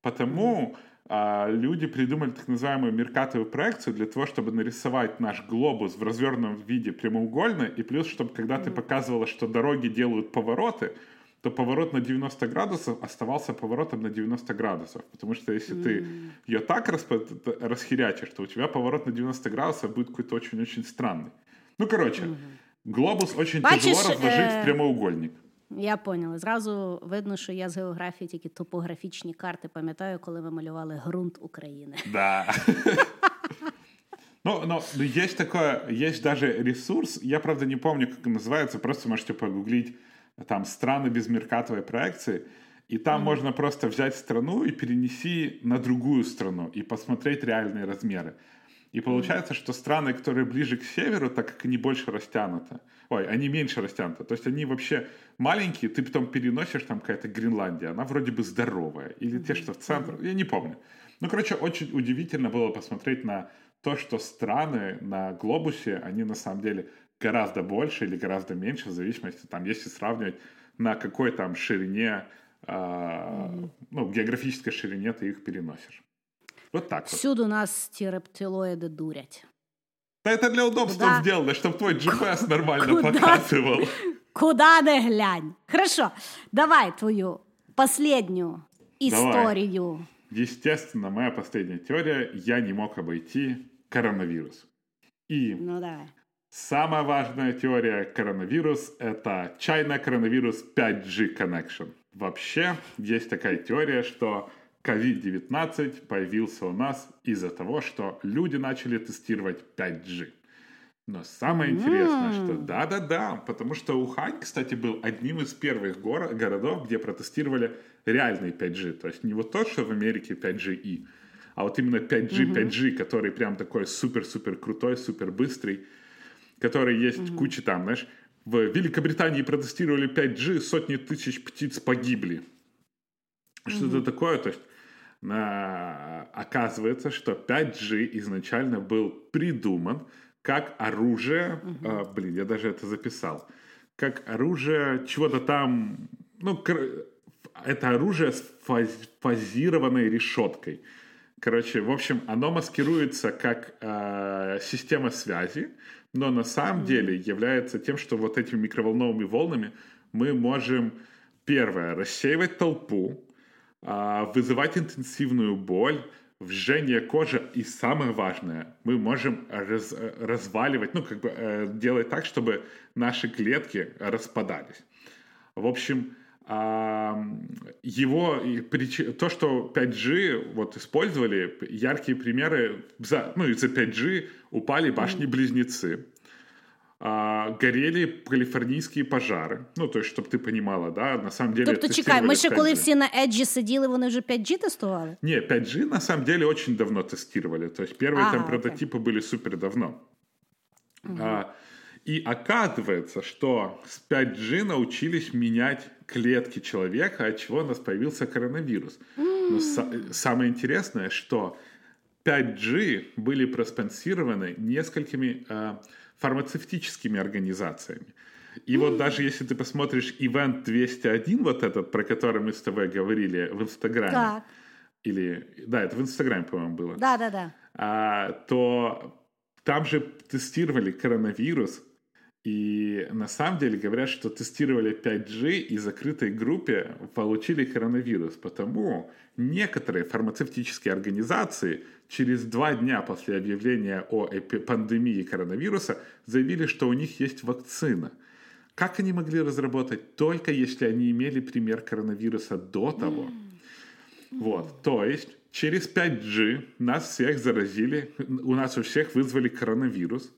Потому а, люди придумали так называемую меркатовую проекцию для того, чтобы нарисовать наш глобус в развернутом виде прямоугольно, и плюс, чтобы когда ты показывала, что дороги делают повороты, то поворот на 90 градусов оставался поворотом на 90 градусов. Потому что если ты ее так расхерячишь, то у тебя поворот на 90 градусов будет какой-то очень-очень странный. Ну, короче, глобус очень Бачишь, тяжело разложить э, в прямоугольник. Я поняла. Зразу видно, що я з географії тільки топографічні карти пам'ятаю, коли ви малювали ґрунт України. Да. *laughs* Ну, но но есть такое, есть даже ресурс, я, правда, не помню, как он называется, просто можете погуглить там страны без меркатовой проекции, и там можно просто взять страну и перенеси на другую страну и посмотреть реальные размеры. И получается, что страны, которые ближе к северу, так как они больше растянуты, ой, они меньше растянуты, то есть они вообще маленькие, ты потом переносишь там какая-то Гренландия, она вроде бы здоровая, или те, что в центр, я не помню. Ну, короче, очень удивительно было посмотреть на то, что страны на глобусе, они на самом деле гораздо больше или гораздо меньше, в зависимости, там, если сравнивать, на какой там ширине, а, ну, географической ширине ты их переносишь. Вот так вот. Всюди нас ті рептилоїди дурять. Да это для удобства Куда? сделано, чтобы твой GPS нормально Куда? показывал. *laughs* Куда не глянь. Хорошо, давай твою последню історію. Естественно, моя последняя теория, я не мог обойти коронавирус. И Ну давай. самая важная теория коронавирус – это China коронавирус 5G connection. Вообще, есть такая теория, что COVID-19 появился у нас из-за того, что люди начали тестировать 5G. Но самое интересное, что да-да-да, потому что Ухань, кстати, был одним из первых горо- городов, где протестировали реальный 5G. То есть не вот то, что в Америке 5G-и, а вот именно 5G, 5G, который прям такой супер-супер крутой, супер быстрый, который есть куча там, знаешь, в Великобритании протестировали 5G, сотни тысяч птиц погибли. Что-то такое, то есть на- оказывается, что 5G изначально был придуман как оружие, а, блин, я даже это записал, как оружие чего-то там, ну, кор- это оружие с фаз- фазированной решеткой. Короче, в общем, оно маскируется как э, система связи, но на самом деле является тем, что вот этими микроволновыми волнами мы можем, первое, рассеивать толпу, вызывать интенсивную боль, вжение кожи, и самое важное, мы можем раз- разваливать, ну, как бы э, делать так, чтобы наши клетки распадались. В общем, а, его то, что 5G вот использовали, яркие примеры, за, ну, из-за 5G упали башни-близнецы, а, горели калифорнийские пожары. Ну, то есть, чтобы ты понимала, да, на самом деле... Тобто, чекай, ми тестировали ще коли 5G. всі на Еджі сиділи, вони вже 5G тестували? Не, 5G на самом деле очень давно тестировали. То есть первые А, там окей. прототипы были супер давно. А, и оказывается, что с 5G научились менять клетки человека, от чего у нас появился коронавирус. Но са- самое интересное, что 5G были проспонсированы несколькими э, фармацевтическими организациями. И вот даже если ты посмотришь Event 201, вот этот, про который мы с тобой говорили в Инстаграме, Так. или, да, это в Инстаграме, по-моему, было, Да, да, да. а, то там же тестировали коронавирус И на самом деле говорят, что тестировали 5G и закрытой группе получили коронавирус. Потому некоторые фармацевтические организации через два дня после объявления о пандемии коронавируса заявили, что у них есть вакцина. Как они могли разработать? Только если они имели пример коронавируса до того. Вот, то есть через 5G нас всех заразили, у нас у всех вызвали коронавирус.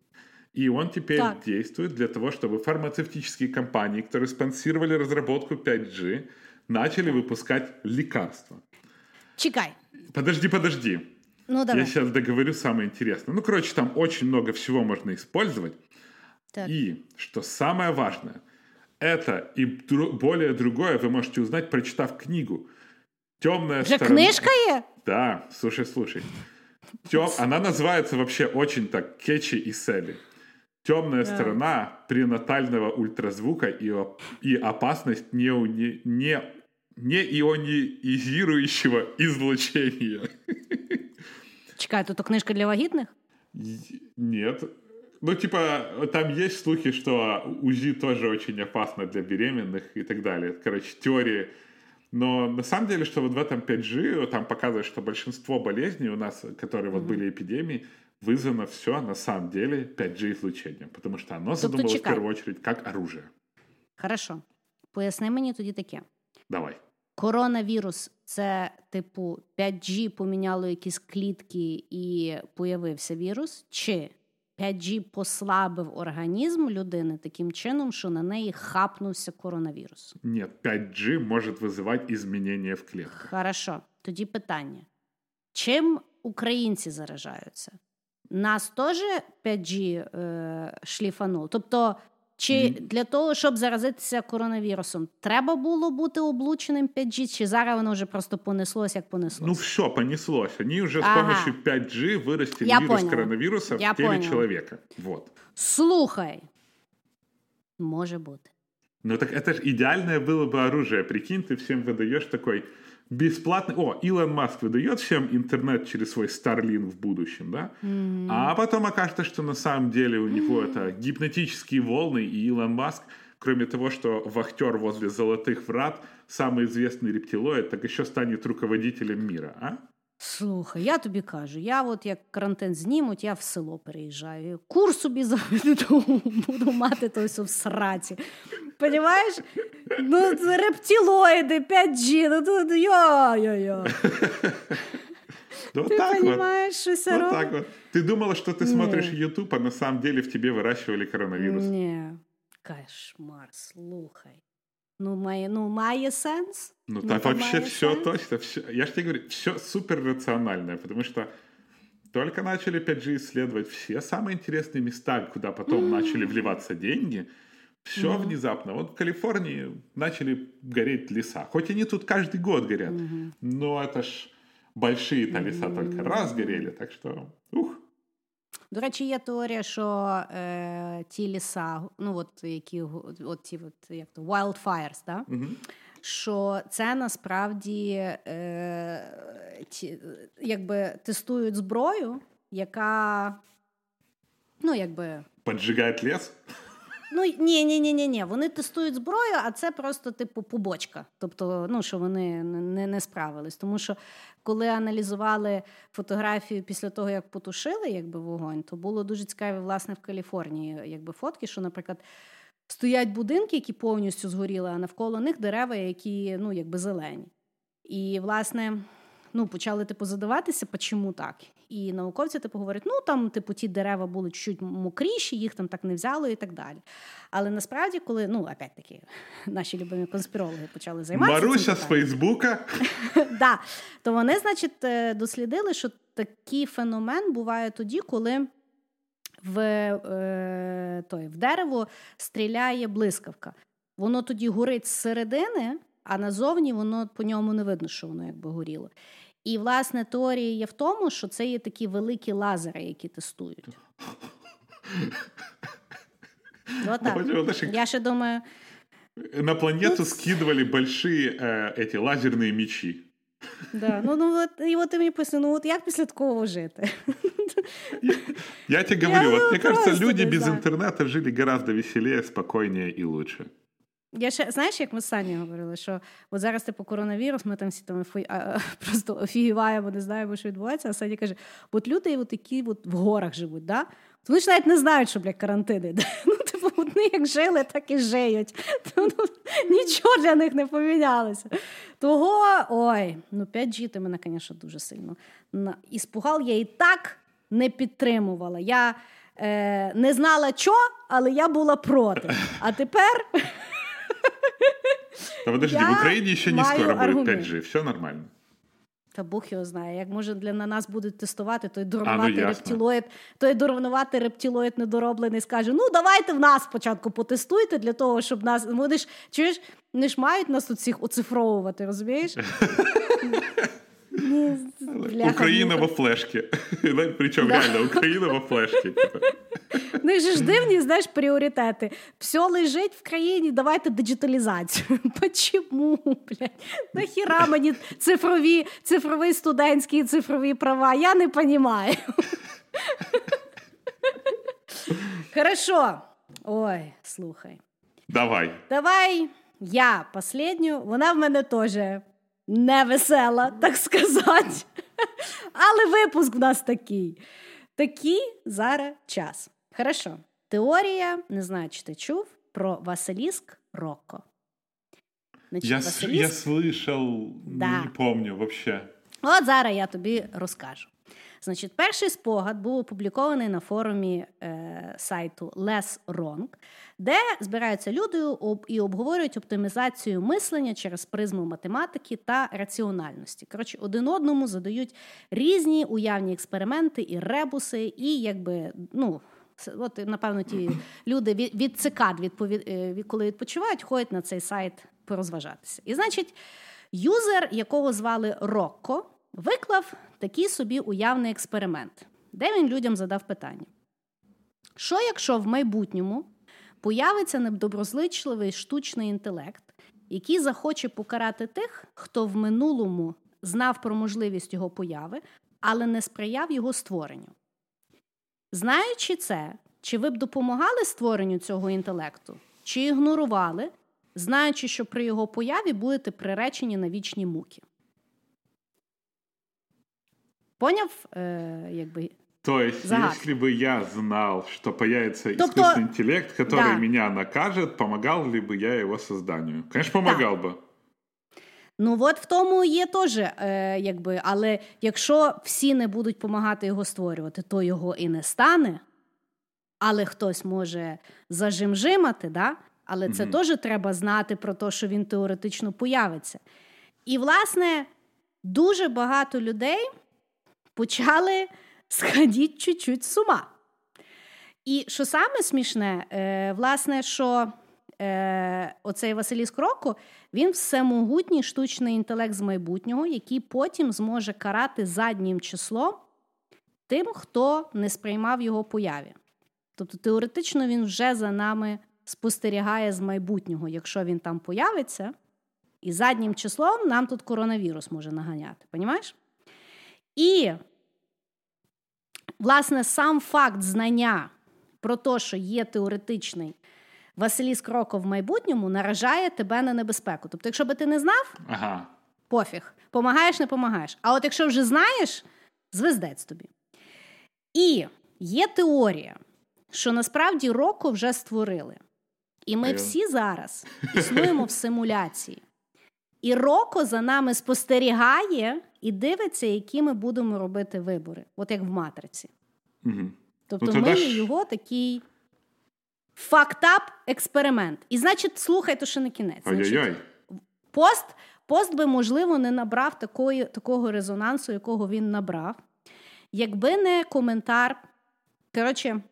И он теперь так. действует для того, чтобы фармацевтические компании, которые спонсировали разработку 5G, начали выпускать лекарства. Чекай. Подожди, подожди. Ну, давай. Я сейчас договорю самое интересное. Ну, короче, там очень много всего можно использовать. Так. И, что самое важное, это и более другое вы можете узнать, прочитав книгу. Темная Вже сторона... книжка є? Да, слушай, слушай. Тем... Она называется вообще очень так кетчи и сели. Темная да. сторона пренатального ультразвука и, и опасность не, не, не, не ионизирующего излучения. *laughs* Чекай, тут книжка для вагітних? Нет. Ну, типа, там есть слухи, что УЗИ тоже очень опасно для беременных и так далее. Короче, теории. Но на самом деле, что вот в этом 5G там показывает, что большинство болезней у нас, которые вот mm-hmm. были эпидемии, вызвано все на самом деле 5G излучением, потому что оно задумалось в первую очередь как оружие. Хорошо. Поясни мені тоді таке. Давай. Коронавірус це, типу, 5G поміняло якісь клітки і появився вірус, чи 5G послабив організм людини таким чином, що на неї хапнувся коронавірус? Ні, 5G може визивати змінення в клітках. Хорошо. Тоді питання: чим українці заражаються? Нас теж 5G е, шліфанув? Тобто чи для того, щоб заразитися коронавірусом, треба було бути облученим 5G, чи зараз воно вже просто понеслось, як понеслось? Ну все, понеслось. Они уже ага. с помощью 5G вырастили Я вирус понял. коронавируса Я в теле понял. человека. Вот. Слухай. Може бути. Ну так это же идеальное было бы оружие. Прикинь, ты всем выдаешь такой бесплатный... О, Илон Маск выдает всем интернет через свой Starlink в будущем, да? Mm-hmm. А потом окажется, что на самом деле у него mm-hmm. это гипнотические волны, и Илон Маск, кроме того, что вахтер возле Золотых Врат, самый известный рептилоид, так еще станет руководителем мира, а? Слухай, я тобі кажу, я от як карантин знімуть, я в село переїжджаю. Курс собі заведу, *laughs* буду мати то все в сраці. Понімаєш? Ну, рептилоїди, 5G, ну тут йо-йо-йо. Ну, ты так понимаешь, вот. что все вот так вот. Ты думала, что ты смотришь YouTube, а на самом деле в тебе выращивали коронавирус. Не, кошмар, слухай. Ну, має, ну, має сенс. Ну, ну так вообще все сенс. точно. Все, я же тебе говорю, все супер рациональное, потому что только начали 5G исследовать все самые интересные места, куда потом mm-hmm. начали вливаться деньги, все mm-hmm. внезапно. Вот в Калифорнии начали гореть леса. Хоть они тут каждый год горят, mm-hmm. но это ж большие-то леса mm-hmm. только раз горели, так что, ух. До речі, є теорія, що е, ті ліса, ну от які от ті от, як то wildfires, да? Mm-hmm. що це насправді е, ті, якби тестують зброю, яка ну, якби... Поджигає ліс? Ну ні, ні, ні, ні, ні. Вони тестують зброю, а це просто типу побочка. Тобто, ну що вони не не справились. Тому що коли аналізували фотографію після того, як потушили якби вогонь, то було дуже цікаві, власне, в Каліфорнії, якби фотки, що, наприклад. Стоять будинки, які повністю згоріли, а навколо них дерева, які ну, якби зелені. І, власне, ну, почали типу, задаватися, чому так. І науковці типу говорять, ну там, типу, ті дерева були чуть мокріші, їх там так не взяло і так далі. Але насправді, коли ну опять-таки *laughs* наші любимі конспірологи почали займатися. Маруся з Фейсбука. *laughs* да, То вони, значить, е, дослідили, що такий феномен буває тоді, коли. В е, той, в дерево стріляє блискавка. Воно тоді горить зсередини, а назовні воно по ньому не видно, що воно якби горіло. І, власне, теорія є в тому, що це є такі великі лазери, які тестують. *laughs* Отак. Я ще думаю. На планету Тут... скидывали большие э, эти лазерные мечи. Да. Ну, ну, от, І от ти мені писав, ну от як після такого жити? Я тебе говорю, вот мне кажется, люди без интернета жили гораздо веселее, спокойнее и лучше. Я ще знаєш, як ми з Сані говорили, що от зараз типу коронавірус, ми там всі там фі... а, *laughs* просто офігіваємо, не знаємо, що відбувається. А Саня каже: от люди от такі от в горах живуть, да? Вони ж навіть не знають, що блядь, карантини. *laughs* Ну, типу, вони як жили, так і жиють. *laughs* Ну, Нічого для них не помінялося. Того, ой, ну 5G ти мене, звісно, дуже сильно. Іспугал я і так не підтримувала. Я е, не знала, що, але я була проти. А тепер. Та подожди, в Україні ще не скоро буде 5G, все нормально. Та Бог його знає. Як може для на нас будуть тестувати, той дурнуватий ну, рептилоїд, той дурнуватий рептилоїд недороблений скаже: ну давайте в нас спочатку потестуйте для того, щоб нас. Вони ж чуєш, вони ж мають нас тут всіх оцифровувати, розумієш? *laughs* Ні, Україна во флешці. *laughs* Причому реально Україна во флешці. Ну і ж дивні, знаєш, пріоритети. Все лежить в країні, давайте диджиталізацію. *laughs* Почому, блядь? Нахіра мені цифрові, цифрові студентські цифрові права? Я не розумію. *laughs* Хорошо. Ой, слухай. Давай. Давай я последню. Вона в мене теж не весела, так сказати. Але випуск в нас такий. Такий зараз час. Хорошо. Теорія, не знаю, чи ти чув, про Василіск Рокко. Значить, я Василіск... я слышал, да. не помню вообще. От зараз я тобі розкажу. Значить, перший спогад був опублікований на форумі е, сайту Less Wrong, де збираються люди і обговорюють оптимізацію мислення через призму математики та раціональності. Коротше, один одному задають різні уявні експерименти і ребуси, і якби ну. От, напевно, ті *clears throat* люди від, від цикад, відповід, е, коли відпочивають, ходять на цей сайт порозважатися. І значить, юзер, якого звали Рокко, виклав такий собі уявний експеримент, де він людям задав питання: що, якщо в майбутньому появиться недоброзичливий штучний інтелект, який захоче покарати тих, хто в минулому знав про можливість його появи, але не сприяв його створенню? Знаючи це, чи ви б допомагали створенню цього інтелекту, чи ігнорували, знаючи, що при його появі будете приречені на вічні муки? Поняв, э, якби. То есть, загадку. если бы я знал, что появится тобто, искусственный интеллект, который да. меня накажет, помогал ли бы я его созданию? Конечно, помогал да. би. Ну, от в тому є теж, е, якби, але якщо всі не будуть допомагати його створювати, то його і не стане. Але хтось може зажимжимати, да? але це mm теж треба знати про те, що він теоретично появиться. І, власне, дуже багато людей почали сходити чуть-чуть з ума. І що саме смішне, е, власне, що е, оцей Василій Скроко, він всемогутній штучний інтелект з майбутнього, який потім зможе карати заднім числом тим, хто не сприймав його появі. Тобто, теоретично він вже за нами спостерігає з майбутнього, якщо він там появиться, і заднім числом нам тут коронавірус може наганяти. Понімаєш? І, власне, сам факт знання про те, що є теоретичний Василіс Кроко в майбутньому, наражає тебе на небезпеку. Тобто, якщо би ти не знав, ага. пофіг, помагаєш, не помагаєш. А от якщо вже знаєш, звездець тобі. І є теорія, що насправді роко вже створили. І ми всі зараз *laughs* існуємо в симуляції. І роко за нами спостерігає і дивиться, які ми будемо робити вибори, от як в матриці. Угу. Тобто ну, ми є його такий фактап експеримент. І значить, слухай, то ще не кінець. Значить, пост пост би, можливо, не набрав такої, такого резонансу, якого він набрав, якби не коментар. Коротше,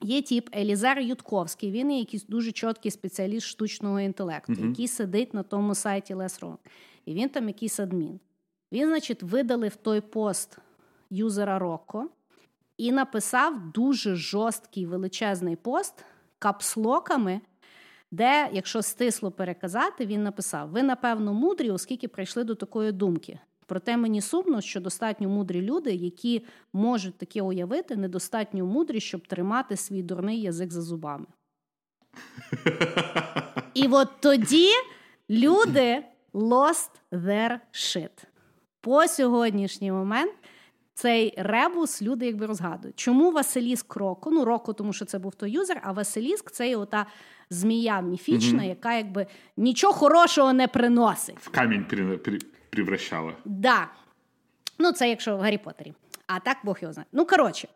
є тип Елізар Ютковський, він є якийсь дуже чіткий спеціаліст штучного інтелекту, uh який сидить на тому сайті Лесрон. І він там якийсь адмін. Він, значить, видалив той пост юзера Рокко і написав дуже жорсткий величезний пост капслоками, де, якщо стисло переказати, він написав: Ви, напевно, мудрі, оскільки прийшли до такої думки. Проте мені сумно, що достатньо мудрі люди, які можуть таке уявити, недостатньо мудрі, щоб тримати свій дурний язик за зубами. *laughs* І от тоді люди lost their shit. По сьогоднішній момент цей ребус люди якби розгадують. Чому Василіск Роко? Ну, Роко, тому що це був той юзер, а Василіск це є ота змія міфічна, угу. яка якби нічого хорошого не приносить. В камінь при, при, превращала. Да. Ну, це якщо в Гаррі Поттері. А так Бог його знає. Ну, коротше,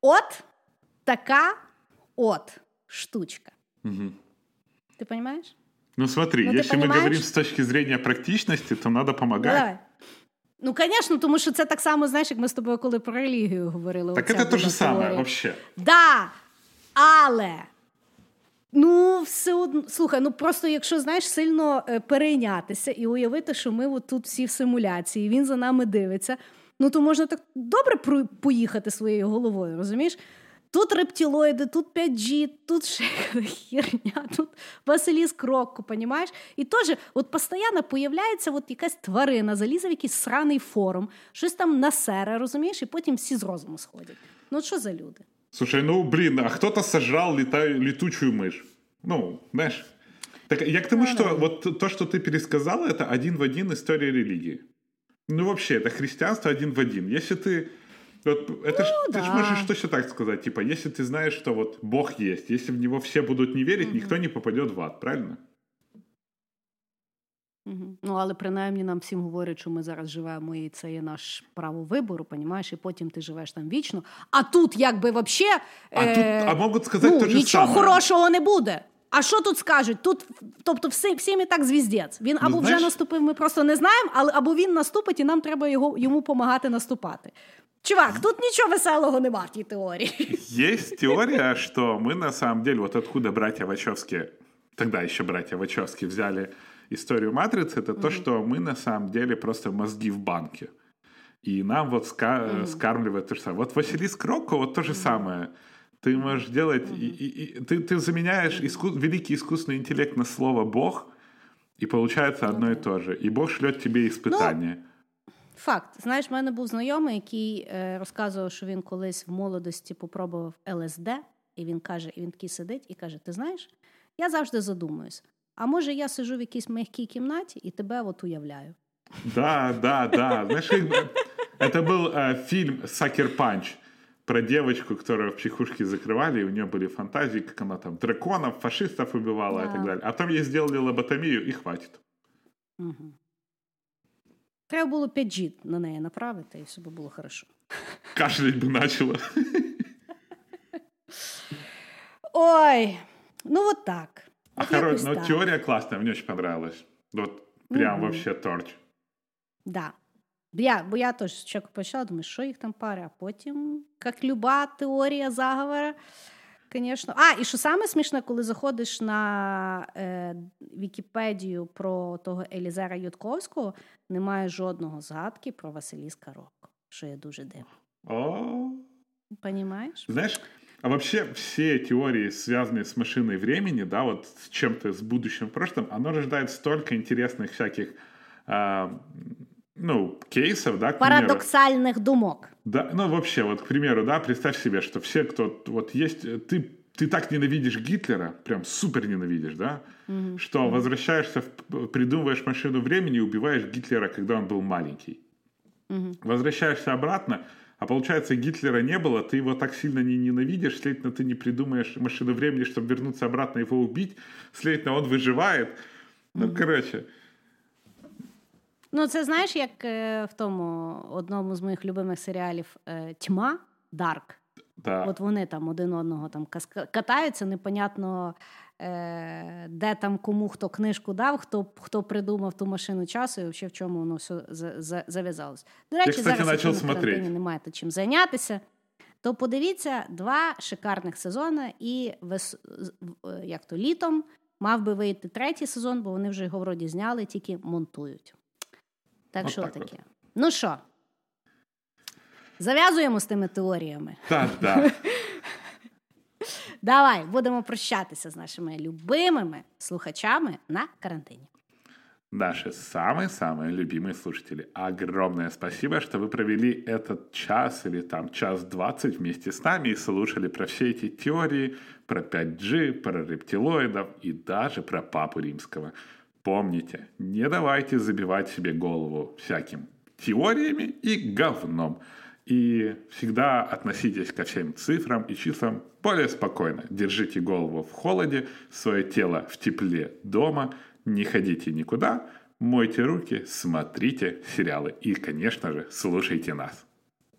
от така от штучка. Угу. Ты понимаешь? Ну смотри, ну, если мы говорим с точки зрения практичности, то надо помогать. Давай. Ну, звісно, тому що це так само, знаєш, як ми з тобою коли про релігію говорили. Так це те ж саме, взагалі. Да, але. Ну, все одно, слухай, ну просто якщо знаєш сильно е, перейнятися і уявити, що ми от тут всі в симуляції, він за нами дивиться, ну то можна так добре поїхати своєю головою, розумієш? Тут рептилоїди, тут 5G, тут *laughs* ще херня, тут Василіск Рокко, понімаєш? І теж от постійно появляється от якась тварина, залізе в якийсь сраний форум, щось там насере, розумієш, і потім всі з розуму сходять. Ну, що за люди? Слушай, ну блін, а хто-то сожрал летаю, летучую миш. Ну, знаєш. Так я к тому, ну, что вот то, что ты пересказала, это один в один история религии. Ну, вообще, это христианство один в один. Если ты вот это ну, ж, да. ты же можешь точно так сказать, типа, если ты знаешь, что вот Бог есть, если в него все будут не верить, угу. никто не попадет в ад, правильно? Угу. Ну, але принаймні нам всім говорять, що ми зараз живемо, і це є наш право вибору, понімаєш, і потім ти живеш там вічно. А тут, якби вообще, а, е- тут, а можуть сказати ну, нічого саме. хорошого не буде. А що тут скажуть? Тут, тобто, всі, всім і так звіздець. Він ну, або знаєш... вже наступив, ми просто не знаємо, але або він наступить, і нам треба його йому допомагати наступати. Чувак, тут ничего веселого нема в тій теории. Есть теория, что мы на самом деле, вот откуда братья Вачовски, тогда еще братья Вачовски взяли историю Матрицы, это mm-hmm. то, что мы на самом деле просто мозги в банке. И нам вот ска- mm-hmm. скармливают то же самое. Вот Василиск Рокко вот то же самое. Ты можешь делать, mm-hmm. и, и, и, ты, ты заменяешь иску- великий искусственный интеллект на слово «бог», и получается одно mm-hmm. и то же. И Бог шлет тебе испытания. Ну, Факт, знаєш, в мене був знайомий, який е, розказував, що він колись в молодості попробував ЛСД, і він каже, і він такий сидить і каже: Ти знаєш, я завжди задумуюсь, а може я сижу в якійсь мягкій кімнаті і тебе от уявляю. Да, да, да. Знаешь, это был э, фильм «Сакер Панч» про девочку, которую в психушке закрывали, и у нее были фантазии, как она там драконов, фашистов убивала да. и так далее. А потом ей сделали лоботомию, и хватит. Угу. Треба було 5G на неї направити, і все би було хорошо. Кашлять би начало. Ой, ну вот так. А хоро... ну, так. теория классная, мне очень понравилась. Вот прям mm-hmm. вообще торч. Да. Я, Бо я теж спочатку почала, думаю, що їх там пари, а потім, як люба теорія заговора, Звісно. А, і що саме смішне, коли заходиш на е, Вікіпедію про того Елізера Ютковського, немає жодного згадки про Василіска Роко, що є дуже дивно. О, Понимаешь? Знаешь, а вообще все теории, связанные с машиной времени, да, вот с чем-то, с будущим, прошлым, оно рождает столько интересных всяких э, ну, кейсов, да, Парадоксальных думок. Да, ну, вообще, вот, к примеру, да, представь себе, что все, кто вот есть, ты, ты так ненавидишь Гитлера, прям супер ненавидишь, да, mm-hmm. что mm-hmm. возвращаешься, в, придумываешь машину времени и убиваешь Гитлера, когда он был маленький. Mm-hmm. Возвращаешься обратно, а получается, Гитлера не было, ты его так сильно не ненавидишь, следовательно, ты не придумаешь машину времени, чтобы вернуться обратно и его убить, следовательно, он выживает. Ну, mm-hmm. короче, Ну, це знаєш, як е, в тому одному з моїх любимих серіалів е, Тьма Dark. Да. От вони там один одного там катаються, непонятно, е, де там кому хто книжку дав, хто хто придумав ту машину часу і взагалі в чому воно все зав'язалось. До речі, Я, кстати, зараз на не маєте чим зайнятися. То подивіться два шикарних сезони, і вес... як то літом мав би вийти третій сезон, бо вони вже його вроді зняли, тільки монтують. Так що таке? От. Ну що? Зав'язуємо з тими теоріями. Так, так. *laughs* Давай будемо прощатися з нашими любимими слухачами на карантині. наши самые-самые любимые слушатели. Огромное спасибо, что вы провели этот час или там час двадцать вместе с нами и слушали про все эти теории, про 5G, про рептилоидов и даже про Папу Римского. Помните, не давайте забивать себе голову всяким теориями и говном. И всегда относитесь ко всем цифрам и числам более спокойно. Держите голову в холоде, свое тело в тепле дома, не ходите никуда, мойте руки, смотрите сериалы и, конечно же, слушайте нас.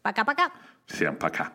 Пока-пока. Всем пока.